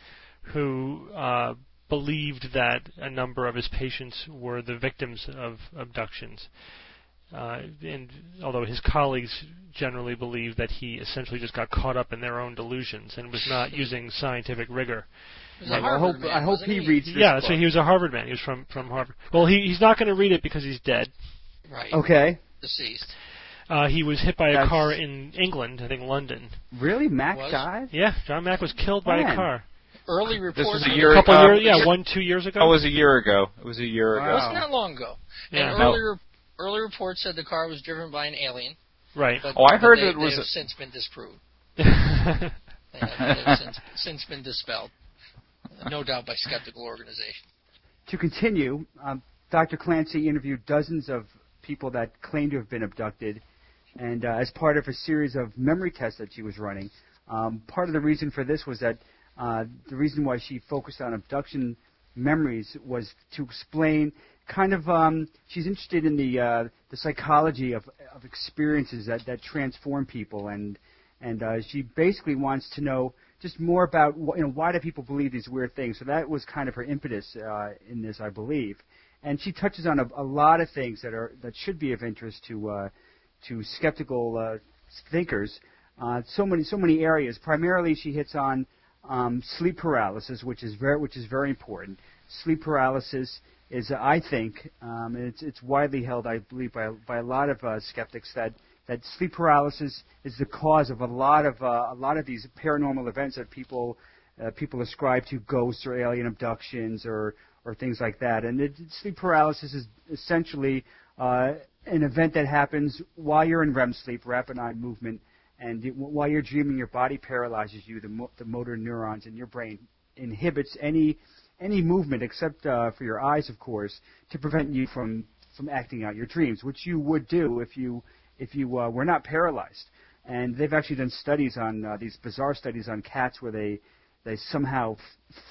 who uh, believed that a number of his patients were the victims of abductions. Uh, and although his colleagues generally believed that he essentially just got caught up in their own delusions and was not using scientific rigor. He was I hope man, I hope wasn't he reads this yeah, book. so he was a Harvard man. He was from from Harvard. Well, he he's not going to read it because he's dead. right. Okay, Deceased. Uh, he was hit by a That's- car in England, I think London. really, Mack Was? died? Yeah, John Mack was killed by a car. Early reports. This was a year A couple uh, years, yeah, one two years ago. Oh, it was a year ago. It was a year Wow. ago. Wasn't that long ago? Yeah. And No. early, re- early reports said the car was driven by an alien. right. But, Oh, I heard they, it was They have a- since been disproved. They (laughs) have, they have since, since been dispelled. No doubt by skeptical organizations. To continue, um, Dr. Clancy interviewed dozens of people that claim to have been abducted, and uh, as part of a series of memory tests that she was running, um, part of the reason for this was that uh, the reason why she focused on abduction memories was to explain kind of um, she's interested in the uh, the psychology of, of experiences that, that transform people and and uh, she basically wants to know just more about you know why do people believe these weird things. So that was kind of her impetus uh, in this, I believe. And she touches on a, a lot of things that are that should be of interest to uh, to skeptical uh, thinkers. Uh, so many so many areas. Primarily, she hits on um, sleep paralysis, which is very which is very important. Sleep paralysis is I think, um, it's it's widely held, I believe, by by a lot of uh, skeptics that that sleep paralysis is the cause of a lot of uh, a lot of these paranormal events that people uh, people ascribe to ghosts or alien abductions or or things like that. And it, sleep paralysis is essentially uh, an event that happens while you're in REM sleep, rapid eye movement, and it, while you're dreaming, your body paralyzes you. The, mo- the motor neurons in your brain inhibits any any movement except uh, for your eyes, of course, to prevent you from from acting out your dreams, which you would do if you if you uh, were not paralyzed. And they've actually done studies on uh, these bizarre studies on cats where they they somehow f-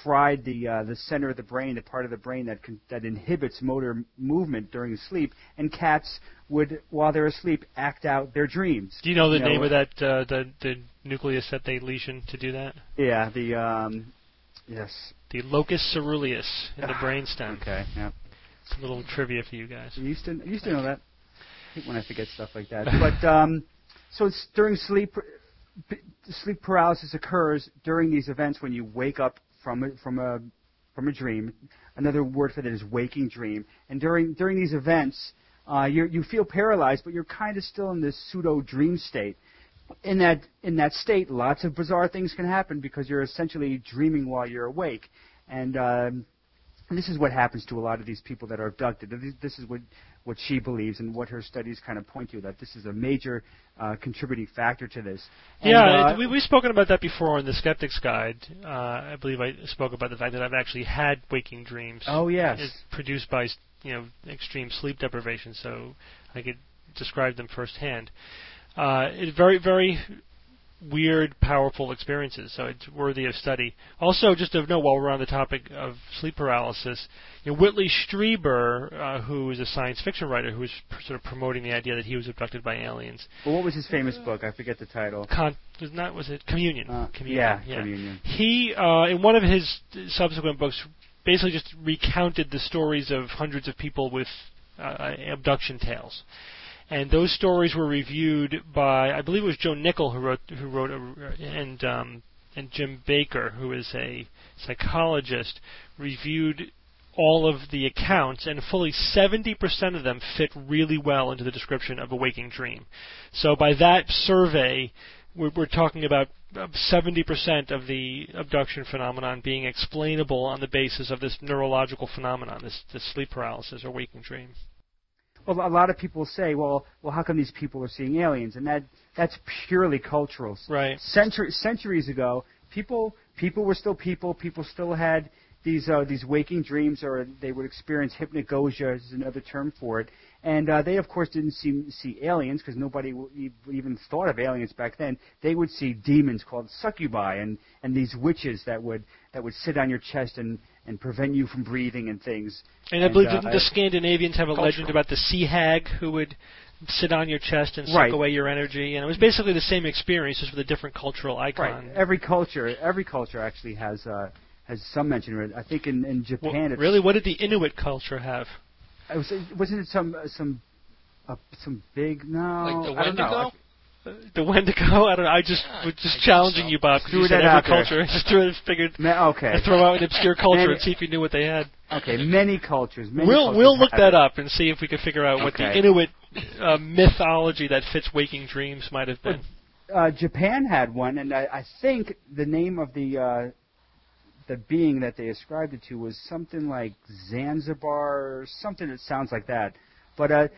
fried the uh, the center of the brain, the part of the brain that con- that inhibits motor movement during sleep, and cats would, while they're asleep, act out their dreams. Do you know the You name know, of that uh, the the nucleus that they lesion to do that? Yeah, the um, yes. The locus ceruleus in the (sighs) brainstem. Okay, yeah. It's a little trivia for you guys. You used to I used to know that. I hate when I forget stuff like that. (laughs) But um, so it's during sleep. Sleep paralysis occurs during these events when you wake up from a, from a from a dream. Another word for that is waking dream. And during during these events, uh, you you feel paralyzed, but you're kind of still in this pseudo dream state. In that in that state, lots of bizarre things can happen because you're essentially dreaming while you're awake. And um, and this is what happens to a lot of these people that are abducted. This- is what, what she believes and what her studies kind of point to, that this is a major uh, contributing factor to this. And, yeah, uh, we, we've spoken about that before in the Skeptic's Guide. Uh, I believe I spoke about the fact that I've actually had waking dreams. oh, yes. It's produced by you know extreme sleep deprivation, so I could describe them firsthand. Uh, it's very very weird, powerful experiences, so it's worthy of study. Also, just to note while we're on the topic of sleep paralysis, you know, Whitley Strieber, uh, who is a science fiction writer who was pr- sort of promoting the idea that he was abducted by aliens. Well, what was his famous book? I forget the title. Con- was not was it Communion? Uh, Communion. yeah, Communion. He, uh, in one of his subsequent books, basically just recounted the stories of hundreds of people with uh, abduction tales. And those stories were reviewed by, I believe it was Joe Nickell who wrote, who wrote, a, and um, and Jim Baker, who is a psychologist, reviewed all of the accounts, and fully 70% of them fit really well into the description of a waking dream. So by that survey, we're, we're talking about uh, 70% of the abduction phenomenon being explainable on the basis of this neurological phenomenon, this, this sleep paralysis or waking dream. Well, a lot of people say, well, well, how come these people are seeing aliens? And that that's purely cultural. Right. Century, centuries ago, people people were still people. People still had these uh, these waking dreams, or they would experience hypnagogia, is another term for it. And uh, they, of course, didn't see see aliens because nobody w- even thought of aliens back then. They would see demons called succubi and and these witches that would that would sit on your chest and and prevent you from breathing and things. And I believe uh, didn't the Scandinavians have a legend about the sea hag who would sit on your chest and suck Right. away your energy? And it was basically the same experience, just with a different cultural icon. Right. Every culture, every culture actually has uh, has some mention of it. I think in, in Well, Japan, it's, really, what did the Inuit culture have? it was, wasn't it some some uh, some big no? Like the I don't know. Wendigo? The Wendigo? I don't know. I just Yeah, was just I challenging so. you, Bob, because you said every culture. (laughs) just threw it, figured Ma- okay. I'd throw out an obscure (laughs) culture Many- and see if you knew what they had. Okay, many cultures. Many We'll cultures we'll look that it. up and see if we can figure out what the Inuit uh, mythology that fits waking dreams might have been. Uh, Japan had one, and I, I think the name of the uh, the being that they ascribed it to was something like Zanzibar, or something that sounds like that. But uh,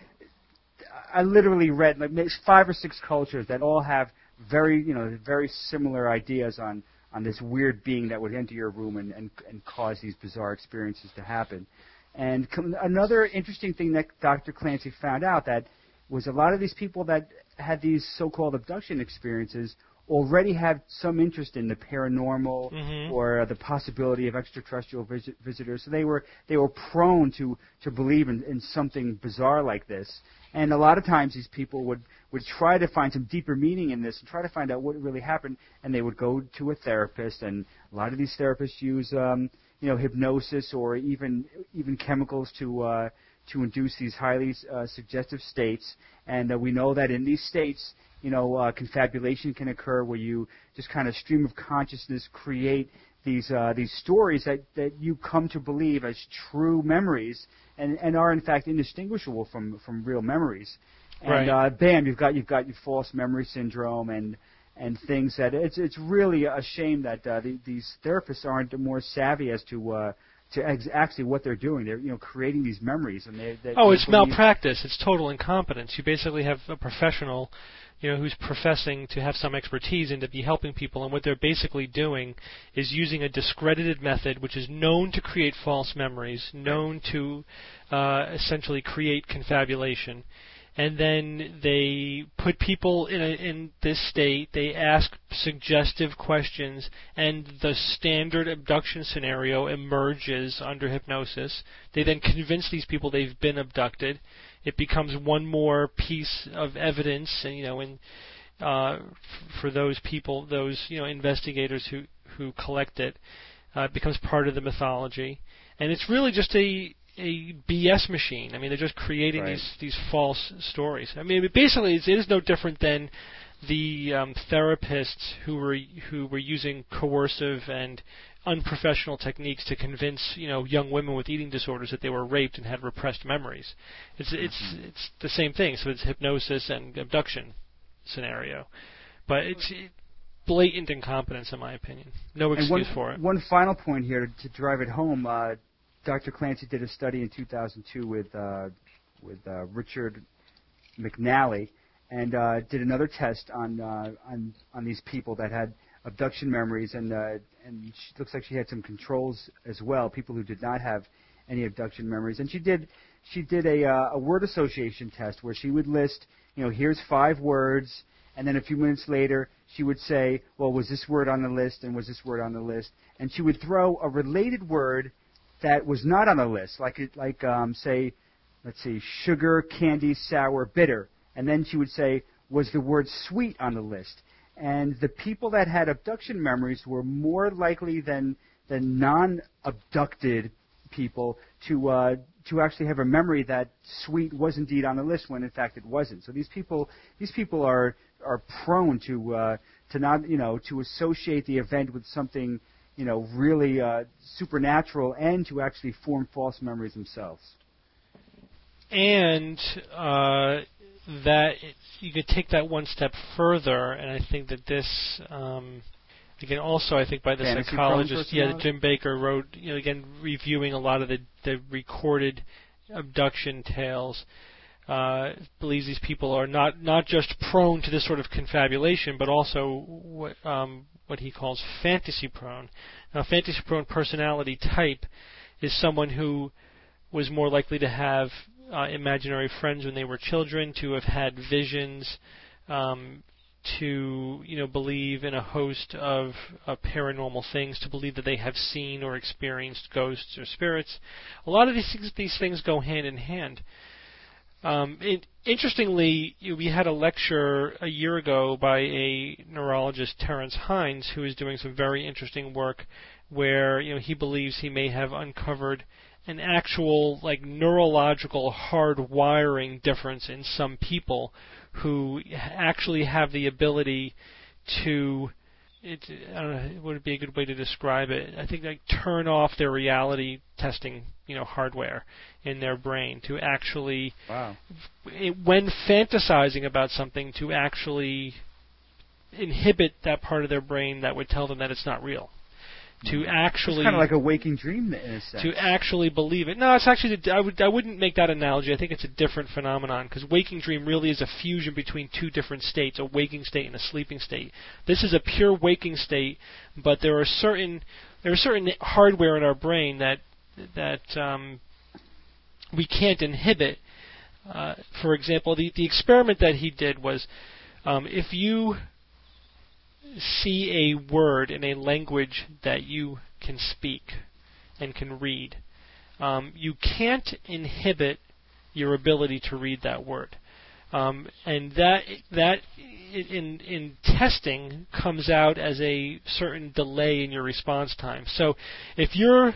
I literally read like five or six cultures that all have very you know very similar ideas on on this weird being that would enter your room and and, and cause these bizarre experiences to happen. And com- another interesting thing that Dr. Clancy found out that was a lot of these people that had these so-called abduction experiences already had some interest in the paranormal Mhm. or the possibility of extraterrestrial visit- visitors. So they were they were prone to to believe in, in something bizarre like this. And a lot of times these people would would try to find some deeper meaning in this and try to find out what really happened. And they would go to a therapist. And a lot of these therapists use um, you know hypnosis or even even chemicals to uh, to induce these highly uh, suggestive states. And uh, we know that in these states, you know, uh, confabulation can occur where you just kind of stream of consciousness create these uh, these stories that, that you come to believe as true memories and, and are in fact indistinguishable from, from real memories. And Right. uh, bam, you've got you've got your false memory syndrome and and things that it's it's really a shame that uh, the, these therapists aren't more savvy as to uh, to ex- actually what they're doing. They're you know creating these memories and they. they Oh, it's malpractice. It's total incompetence. You basically have a professional, you know, who's professing to have some expertise and to be helping people, and what they're basically doing is using a discredited method, which is known to create false memories, known to uh, essentially create confabulation. And then they put people in a, in this state. They ask suggestive questions, and the standard abduction scenario emerges under hypnosis. They then convince these people they've been abducted. It becomes one more piece of evidence, and you know, and uh, for those people, those you know, investigators who who collect it, uh, it becomes part of the mythology, and it's really just a a BS machine. I mean, they're just creating Right. these these false stories. I mean, basically, it's, it is no different than the um, therapists who were who were using coercive and unprofessional techniques to convince you know young women with eating disorders that they were raped and had repressed memories. It's it's it's the same thing. So it's hypnosis and abduction scenario, but it's it, blatant incompetence in my opinion. No excuse one, for it. One final point here to, to drive it home. Uh, Dr. Clancy did a study in 2002 with uh, with uh, Richard McNally, and uh, did another test on uh, on on these people that had abduction memories, and uh, and she looks like she had some controls as well. People who did not have any abduction memories, and she did she did a uh, a word association test where she would list, you know, here's five words, and then a few minutes later she would say, well, was this word on the list, and was this word on the list, and she would throw a related word that was not on the list, like like um, say, let's see, sugar, candy, sour, bitter, and then she would say, was the word sweet on the list? And the people that had abduction memories were more likely than than non-abducted people to uh, to actually have a memory that sweet was indeed on the list when in fact it wasn't. So these people these people are are prone to uh, to not you know to associate the event with something you know really uh, supernatural and to actually form false memories themselves. and uh, that you could take that one step further, and I think that this, um, again, also I think by the Fantasy psychologist, yeah, that? Jim Baker wrote, you know, again reviewing a lot of the the recorded abduction tales. Uh, believes these people are not not just prone to this sort of confabulation, but also what um, what he calls fantasy prone. Now, fantasy prone personality type is someone who was more likely to have uh, imaginary friends when they were children, to have had visions, um, to you know believe in a host of uh, paranormal things, to believe that they have seen or experienced ghosts or spirits. A lot of these things, these things go hand in hand. Um, it, interestingly, we had a lecture a year ago by a neurologist, Terence Hines, who is doing some very interesting work, where you know he believes he may have uncovered an actual like neurological hardwiring difference in some people who actually have the ability to it, I don't know, would it be a good way to describe it? I think like turn off their reality testing, you know, hardware in their brain to actually, Wow. it, when fantasizing about something, to actually inhibit that part of their brain that would tell them that it's not real. To actually It's kind of like a waking dream in a sense. to actually believe it. No, it's actually I would I wouldn't make that analogy. I think it's a different phenomenon because waking dream really is a fusion between two different states, a waking state and a sleeping state. This is a pure waking state, but there are certain there are certain hardware in our brain that that um, we can't inhibit. Uh, for example, the the experiment that he did was um, if you see a word in a language that you can speak and can read, um, you can't inhibit your ability to read that word. Um, and that that in in testing comes out as a certain delay in your response time. So if you're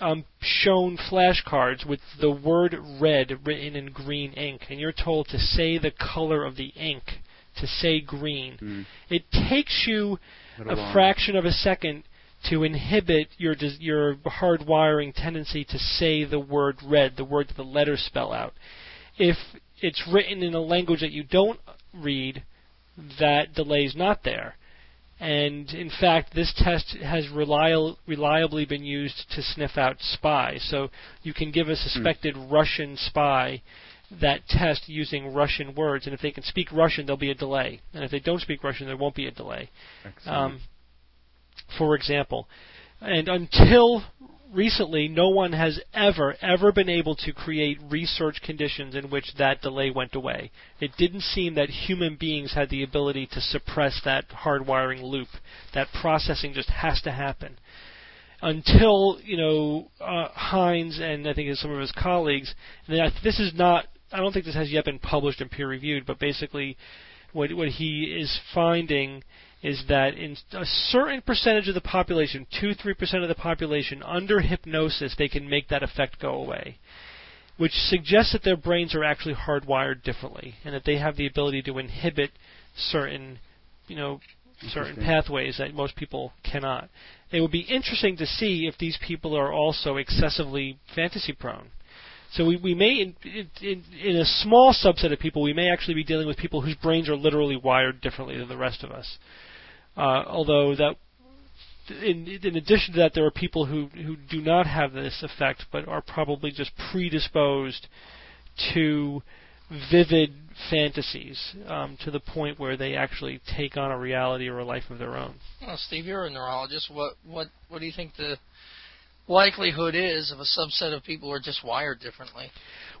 um, shown flashcards with the word red written in green ink, and you're told to say the color of the ink, to say green, Mm. it takes you Little a long. fraction of a second to inhibit your your hardwiring tendency to say the word red, the word that the letters spell out. If it's written in a language that you don't read, that delay is not there. And in fact, this test has relial, reliably been used to sniff out spies. So you can give a suspected Russian spy that test using Russian words, and if they can speak Russian, there'll be a delay. And if they don't speak Russian, there won't be a delay. Um, for example. And until recently, no one has ever, ever been able to create research conditions in which that delay went away. It didn't seem that human beings had the ability to suppress that hardwiring loop. That processing just has to happen. Until, you know, uh, Hines and I think some of his colleagues, and I- this is not, I don't think this has yet been published and peer reviewed, but basically what, what he is finding is that in a certain percentage of the population, 2 3% of the population, under hypnosis, they can make that effect go away. Which suggests that their brains are actually hardwired differently, and that they have the ability to inhibit certain, you know, certain pathways that most people cannot. It would be interesting to see if these people are also excessively fantasy prone. So we, we may, in, in, in a small subset of people, we may actually be dealing with people whose brains are literally wired differently than the rest of us. Uh, although that, in, in addition to that, there are people who who do not have this effect, but are probably just predisposed to vivid fantasies um, to the point where they actually take on a reality or a life of their own. Well, Steve, you're a neurologist. What what what do you think the likelihood is of a subset of people who are just wired differently?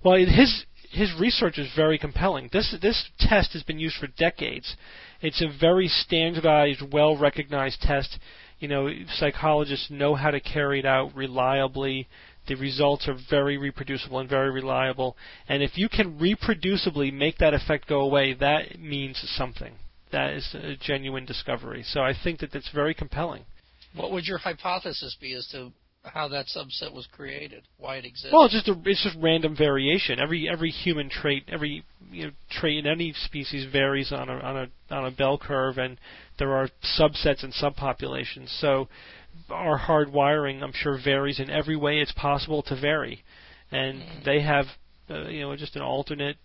Well, his his research is very compelling. This this test has been used for decades. It's a very standardized, well recognized test. You know, psychologists know how to carry it out reliably. The results are very reproducible and very reliable. And if you can reproducibly make that effect go away, that means something. That is a genuine discovery. So I think that that's very compelling. What would your hypothesis be as to how that subset was created, why it exists? Well, it's just a, it's just random variation. Every every human trait, every you know, trait in any species varies on a on a on a bell curve, and there are subsets and subpopulations. So our hard wiring, I'm sure, varies in every way it's possible to vary, and they have uh, you know just an alternate.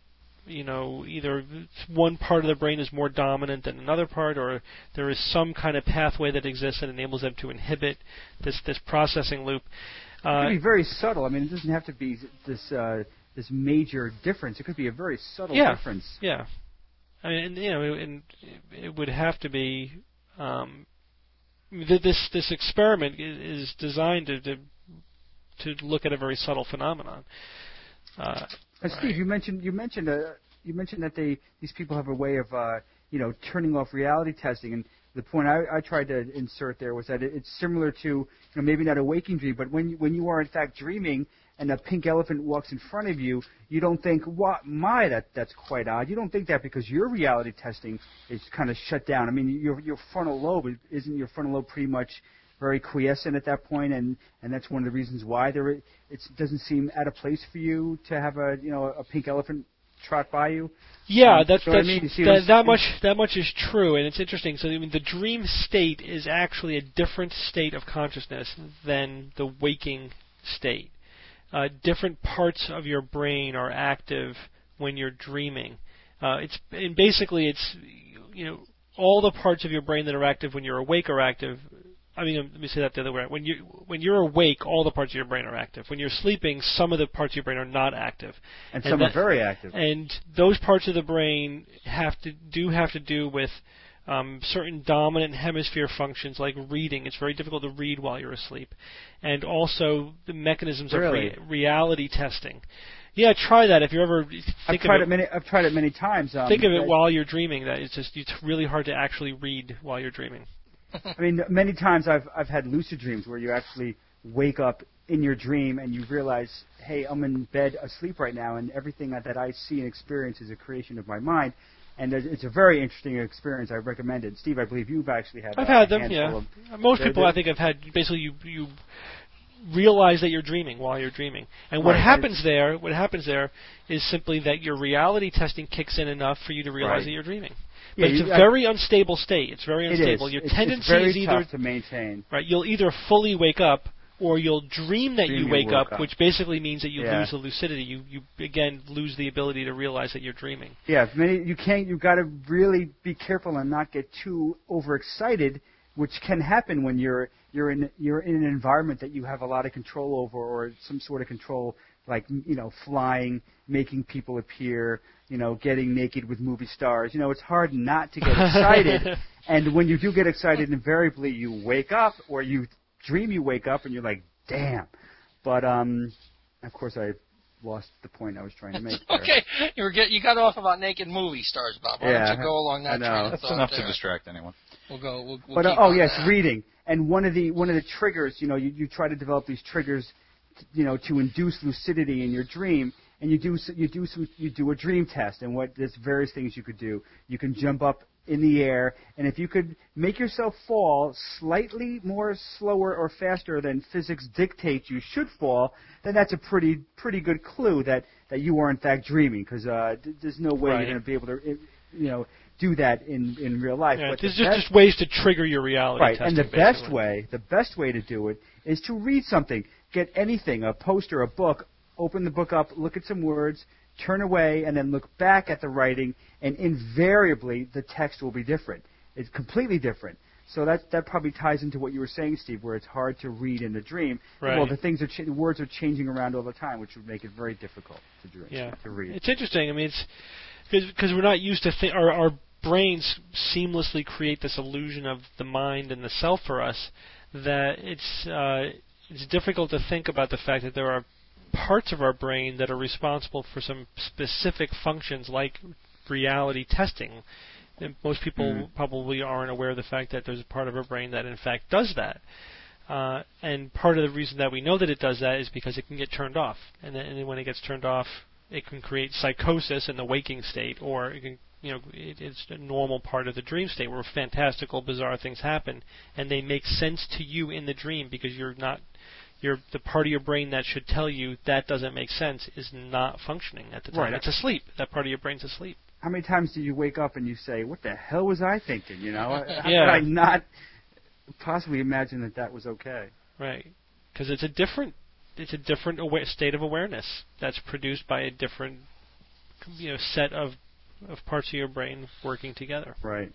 You know, either one part of the brain is more dominant than another part, or there is some kind of pathway that exists that enables them to inhibit this this processing loop. It Uh, could be very subtle. I mean, it doesn't have to be this uh, this major difference. It could be a very subtle Yeah. difference. Yeah, I mean, and, you know, and it would have to be. Um, this this experiment is designed to, to to look at a very subtle phenomenon. Uh, Steve, you mentioned you mentioned uh, you mentioned that they these people have a way of uh, you know turning off reality testing, and the point I, I tried to insert there was that it, it's similar to you know maybe not a waking dream, but when you, when you are in fact dreaming and a pink elephant walks in front of you, you don't think, "What my that that's quite odd." You don't think that because your reality testing is kind of shut down. I mean, your your frontal lobe isn't your frontal lobe pretty much very quiescent at that point, and and that's one of the reasons why there it doesn't seem out of place for you to have a you know a pink elephant trot by you. Yeah, Um, that's so what I mean, that, that much that much is true, and it's interesting. So I mean, the dream state is actually a different state of consciousness than the waking state. Uh, different parts of your brain are active when you're dreaming. Uh, it's and basically it's you know all the parts of your brain that are active when you're awake are active. I mean, let me say that the other way. When you when you're awake, all the parts of your brain are active. When you're sleeping, some of the parts of your brain are not active. And And some that- are very active. And those parts of the brain have to do have to do with um, certain dominant hemisphere functions like reading. It's very difficult to read while you're asleep, and also the mechanisms Really? of re- reality testing. Yeah, try that if you ever think I've tried it. it many. I've tried it many times. Um, think of it while you're dreaming. That it's just it's really hard to actually read while you're dreaming. I mean, many times I've I've had lucid dreams where you actually wake up in your dream and you realize, hey, I'm in bed asleep right now, and everything that, I see and experience is a creation of my mind. And it's a very interesting experience. I recommend it. Steve, I believe you've actually had. I've a had them. Yeah, of- most They're- people I they're- think have had basically you you realize that you're dreaming while you're dreaming. And what Right, happens there, what happens there, is simply that your reality testing kicks in enough for you to realize Right. that you're dreaming. Yeah, it's you- a I- very unstable state. It's very It is. unstable. Your It's- tendency it's is either to maintain. right. You'll either fully wake up or you'll dream that Dream you you wake up, up. which basically means that you Yeah. lose the lucidity. You you again lose the ability to realize that you're dreaming. Yeah, many you can't. You've got to really be careful and not get too overexcited, which can happen when you're you're in you're in an environment that you have a lot of control over, or some sort of control, like you know, flying, making people appear, you know, getting naked with movie stars. You know, it's hard not to get excited, (laughs) and when you do get excited, invariably you wake up, or you dream you wake up, and you're like, damn. But um, of course I lost the point I was trying to make. (laughs) there. Okay, you were get, you got off about naked movie stars, Bob. Why Yeah, don't you go along that? I that know. train of That's enough there? to distract anyone. We'll go. We'll, we'll but uh, keep oh on yes, that. reading. And one of the one of the triggers, you know, you, you try to develop these triggers, t- you know, to induce lucidity in your dream. And you do you do some you do a dream test, and what there's various things you could do. You can jump up in the air, and if you could make yourself fall slightly more slower or faster than physics dictates you should fall, then that's a pretty pretty good clue that that you are in fact dreaming, because uh, th- there's no way Right. you're going to be able to, you know, do that in in real life. Yeah, But there's the just, best- just ways to trigger your reality. Right, and the testing, best way, the best way to do it is to read something. Get anything, a poster, a book, open the book up, look at some words, turn away, and then look back at the writing, and invariably the text will be different. It's completely different. So that that probably ties into what you were saying, Steve, where it's hard to read in the dream. Right. Well, the things are cha- the words are changing around all the time, which would make it very difficult to dream Yeah. to read. It's interesting. I mean, it's because we're not used to thi- our our brains seamlessly create this illusion of the mind and the self for us that it's uh, it's difficult to think about the fact that there are parts of our brain that are responsible for some specific functions like reality testing. And most people Mhm. probably aren't aware of the fact that there's a part of our brain that in fact does that. Uh, and part of the reason that we know that it does that is because it can get turned off, and then, and when it gets turned off, it can create psychosis in the waking state, or it can, you know, it, it's a normal part of the dream state where fantastical, bizarre things happen, and they make sense to you in the dream because you're not, you're the part of your brain that should tell you that doesn't make sense is not functioning at the time. Right. It's asleep. That part of your brain's asleep. How many times do you wake up and you say, "What the hell was I thinking?" You know, (laughs) how Yeah. could I not possibly imagine that that was okay? Right. Because it's a different it's a different awa- state of awareness that's produced by a different you know set of of parts of your brain working together. Right.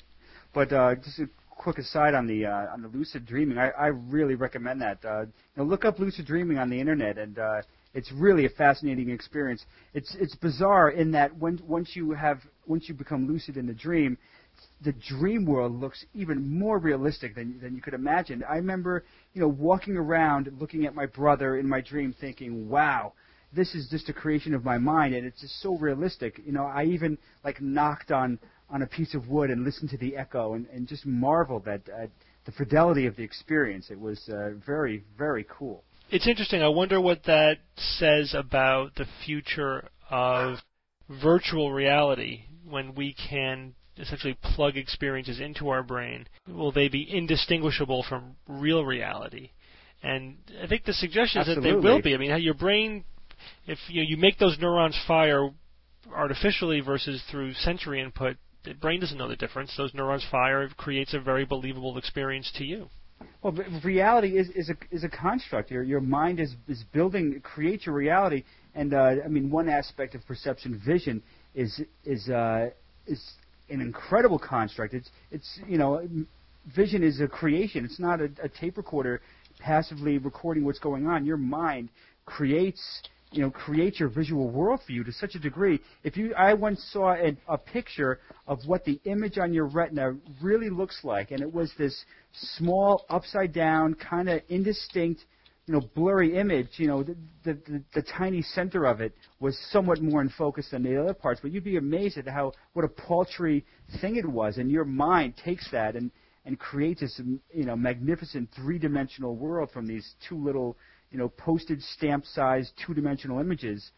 But uh, just a quick aside on the uh, on the lucid dreaming, I, I really recommend that. Uh, you know, look up lucid dreaming on the internet, and uh, it's really a fascinating experience. It's it's bizarre in that when once you have once you become lucid in the dream, the dream world looks even more realistic than than you could imagine. I remember, you know, walking around looking at my brother in my dream, thinking, "Wow, this is just a creation of my mind," and it's just so realistic. You know, I even like knocked on on a piece of wood and listened to the echo, and, and just marveled at, at the fidelity of the experience. It was uh, very very cool. It's interesting. I wonder what that says about the future of virtual reality when we can essentially plug experiences into our brain. Will they be indistinguishable from real reality? And I think the suggestion is that they will be. I mean, how your brain, if you you make those neurons fire artificially versus through sensory input, the brain doesn't know the difference. Those neurons fire, it creates a very believable experience to you. Well, but reality is, is a is a construct. Your your mind is is building creates your reality, and uh, I mean one aspect of perception, vision, is is uh, is an incredible construct. It's it's you know, vision is a creation. It's not a, a tape recorder passively recording what's going on. Your mind creates you know creates your visual world for you to such a degree. If you, I once saw a, a picture of what the image on your retina really looks like, and it was this small, upside down, kind of indistinct, you know, blurry image. You know, the, the the the tiny center of it was somewhat more in focus than the other parts. But you'd be amazed at how what a paltry thing it was, and your mind takes that and and creates this you know magnificent three-dimensional world from these two little you know postage stamp sized two-dimensional images,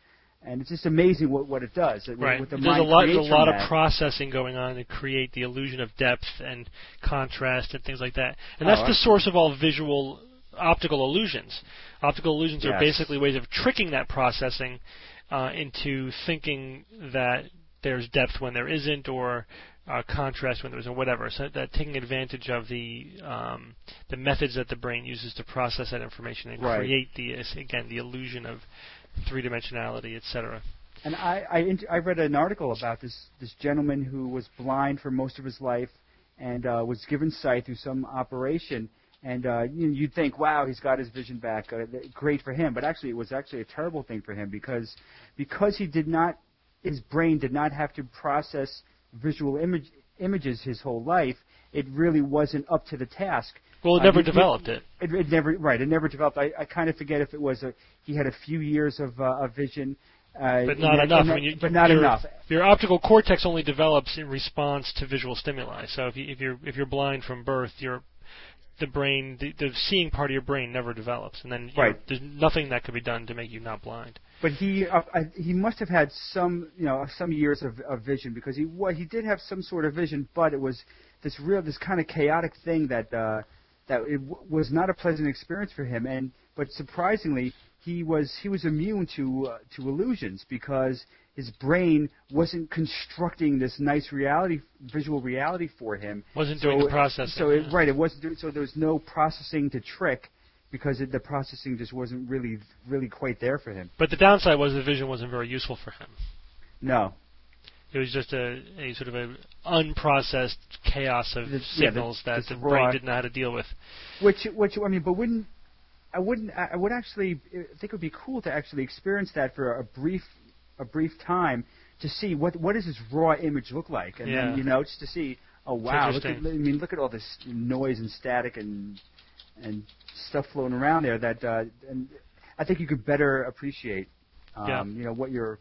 and it's just amazing what what it does. Right. What the There's mind a lot. There's a lot of that. processing going on to create the illusion of depth and contrast and things like that. And Oh, that's the source of all visual optical illusions. Optical illusions are basically ways of tricking that processing uh, into thinking that there's depth when there isn't, or uh, contrast when there isn't, whatever. So that taking advantage of the um, the methods that the brain uses to process that information and Right. create the again the illusion of three dimensionality, etc. And I, I, I read an article about this, this gentleman who was blind for most of his life and uh, was given sight through some operation. And uh, you, you'd think, wow, he's got his vision back. Uh, great for him. But actually, it was actually a terrible thing for him because because he did not, his brain did not have to process visual image, images his whole life. It really wasn't up to the task. Well, it Uh, never you- developed it. It, it never right. It never developed. I, I kind of forget if it was a he had a few years of uh, of vision, uh, But not that- enough. in I mean, you, but not your, enough. Your optical cortex only develops in response to visual stimuli. So if, you, if you're if you're blind from birth, your the brain, the, the seeing part of your brain never develops, and then Right. there's nothing that could be done to make you not blind. But he uh, I, he must have had some you know some years of, of vision because he wa he did have some sort of vision, but it was this real this kind of chaotic thing that uh, that it w- was not a pleasant experience for him. And but surprisingly, he was he was immune to uh, to illusions because his brain wasn't constructing this nice reality visual reality for him. Wasn't So doing the processing. So it, yeah. right, it wasn't doing, so there was no processing to trick because it, the processing just wasn't really really quite there for him. But the downside was the vision wasn't very useful for him. No. It was just a, a sort of a unprocessed chaos of This- yeah, signals that the raw- brain didn't know how to deal with. Which, which I mean, but wouldn't I wouldn't I would actually I think it would be cool to actually experience that for a brief a brief time to see what what does this raw image look like, and Yeah. then you know just to see oh wow look at, I mean look at all this noise and static and and stuff floating around there that uh, and I think you could better appreciate um, Yeah. you know what your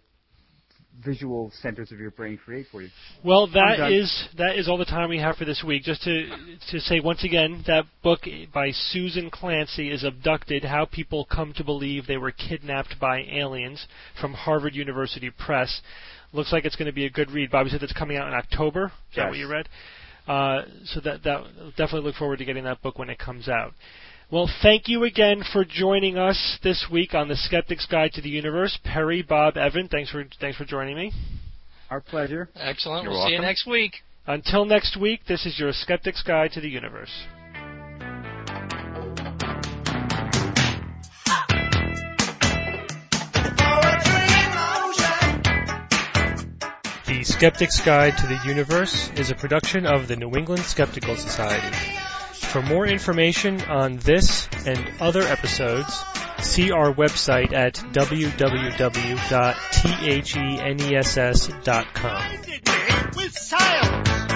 visual centers of your brain create for you. Well, that is that is all the time we have for this week. Just to to say once again, that book by Susan Clancy is Abducted: How People Come to Believe They Were Kidnapped by Aliens from Harvard University Press. Looks like it's going to be a good read. Bobby said it's coming out in October. Is that what you read? Uh, so that that definitely look forward to getting that book when it comes out. Well, thank you again for joining us this week on the Skeptic's Guide to the Universe. Perry, Bob, Evan, thanks for thanks for joining me. Our pleasure. Excellent. You're we'll see you next week. Until next week, this is your Skeptic's Guide to the Universe. The Skeptic's Guide to the Universe is a production of the New England Skeptical Society. For more information on this and other episodes, see our website at science.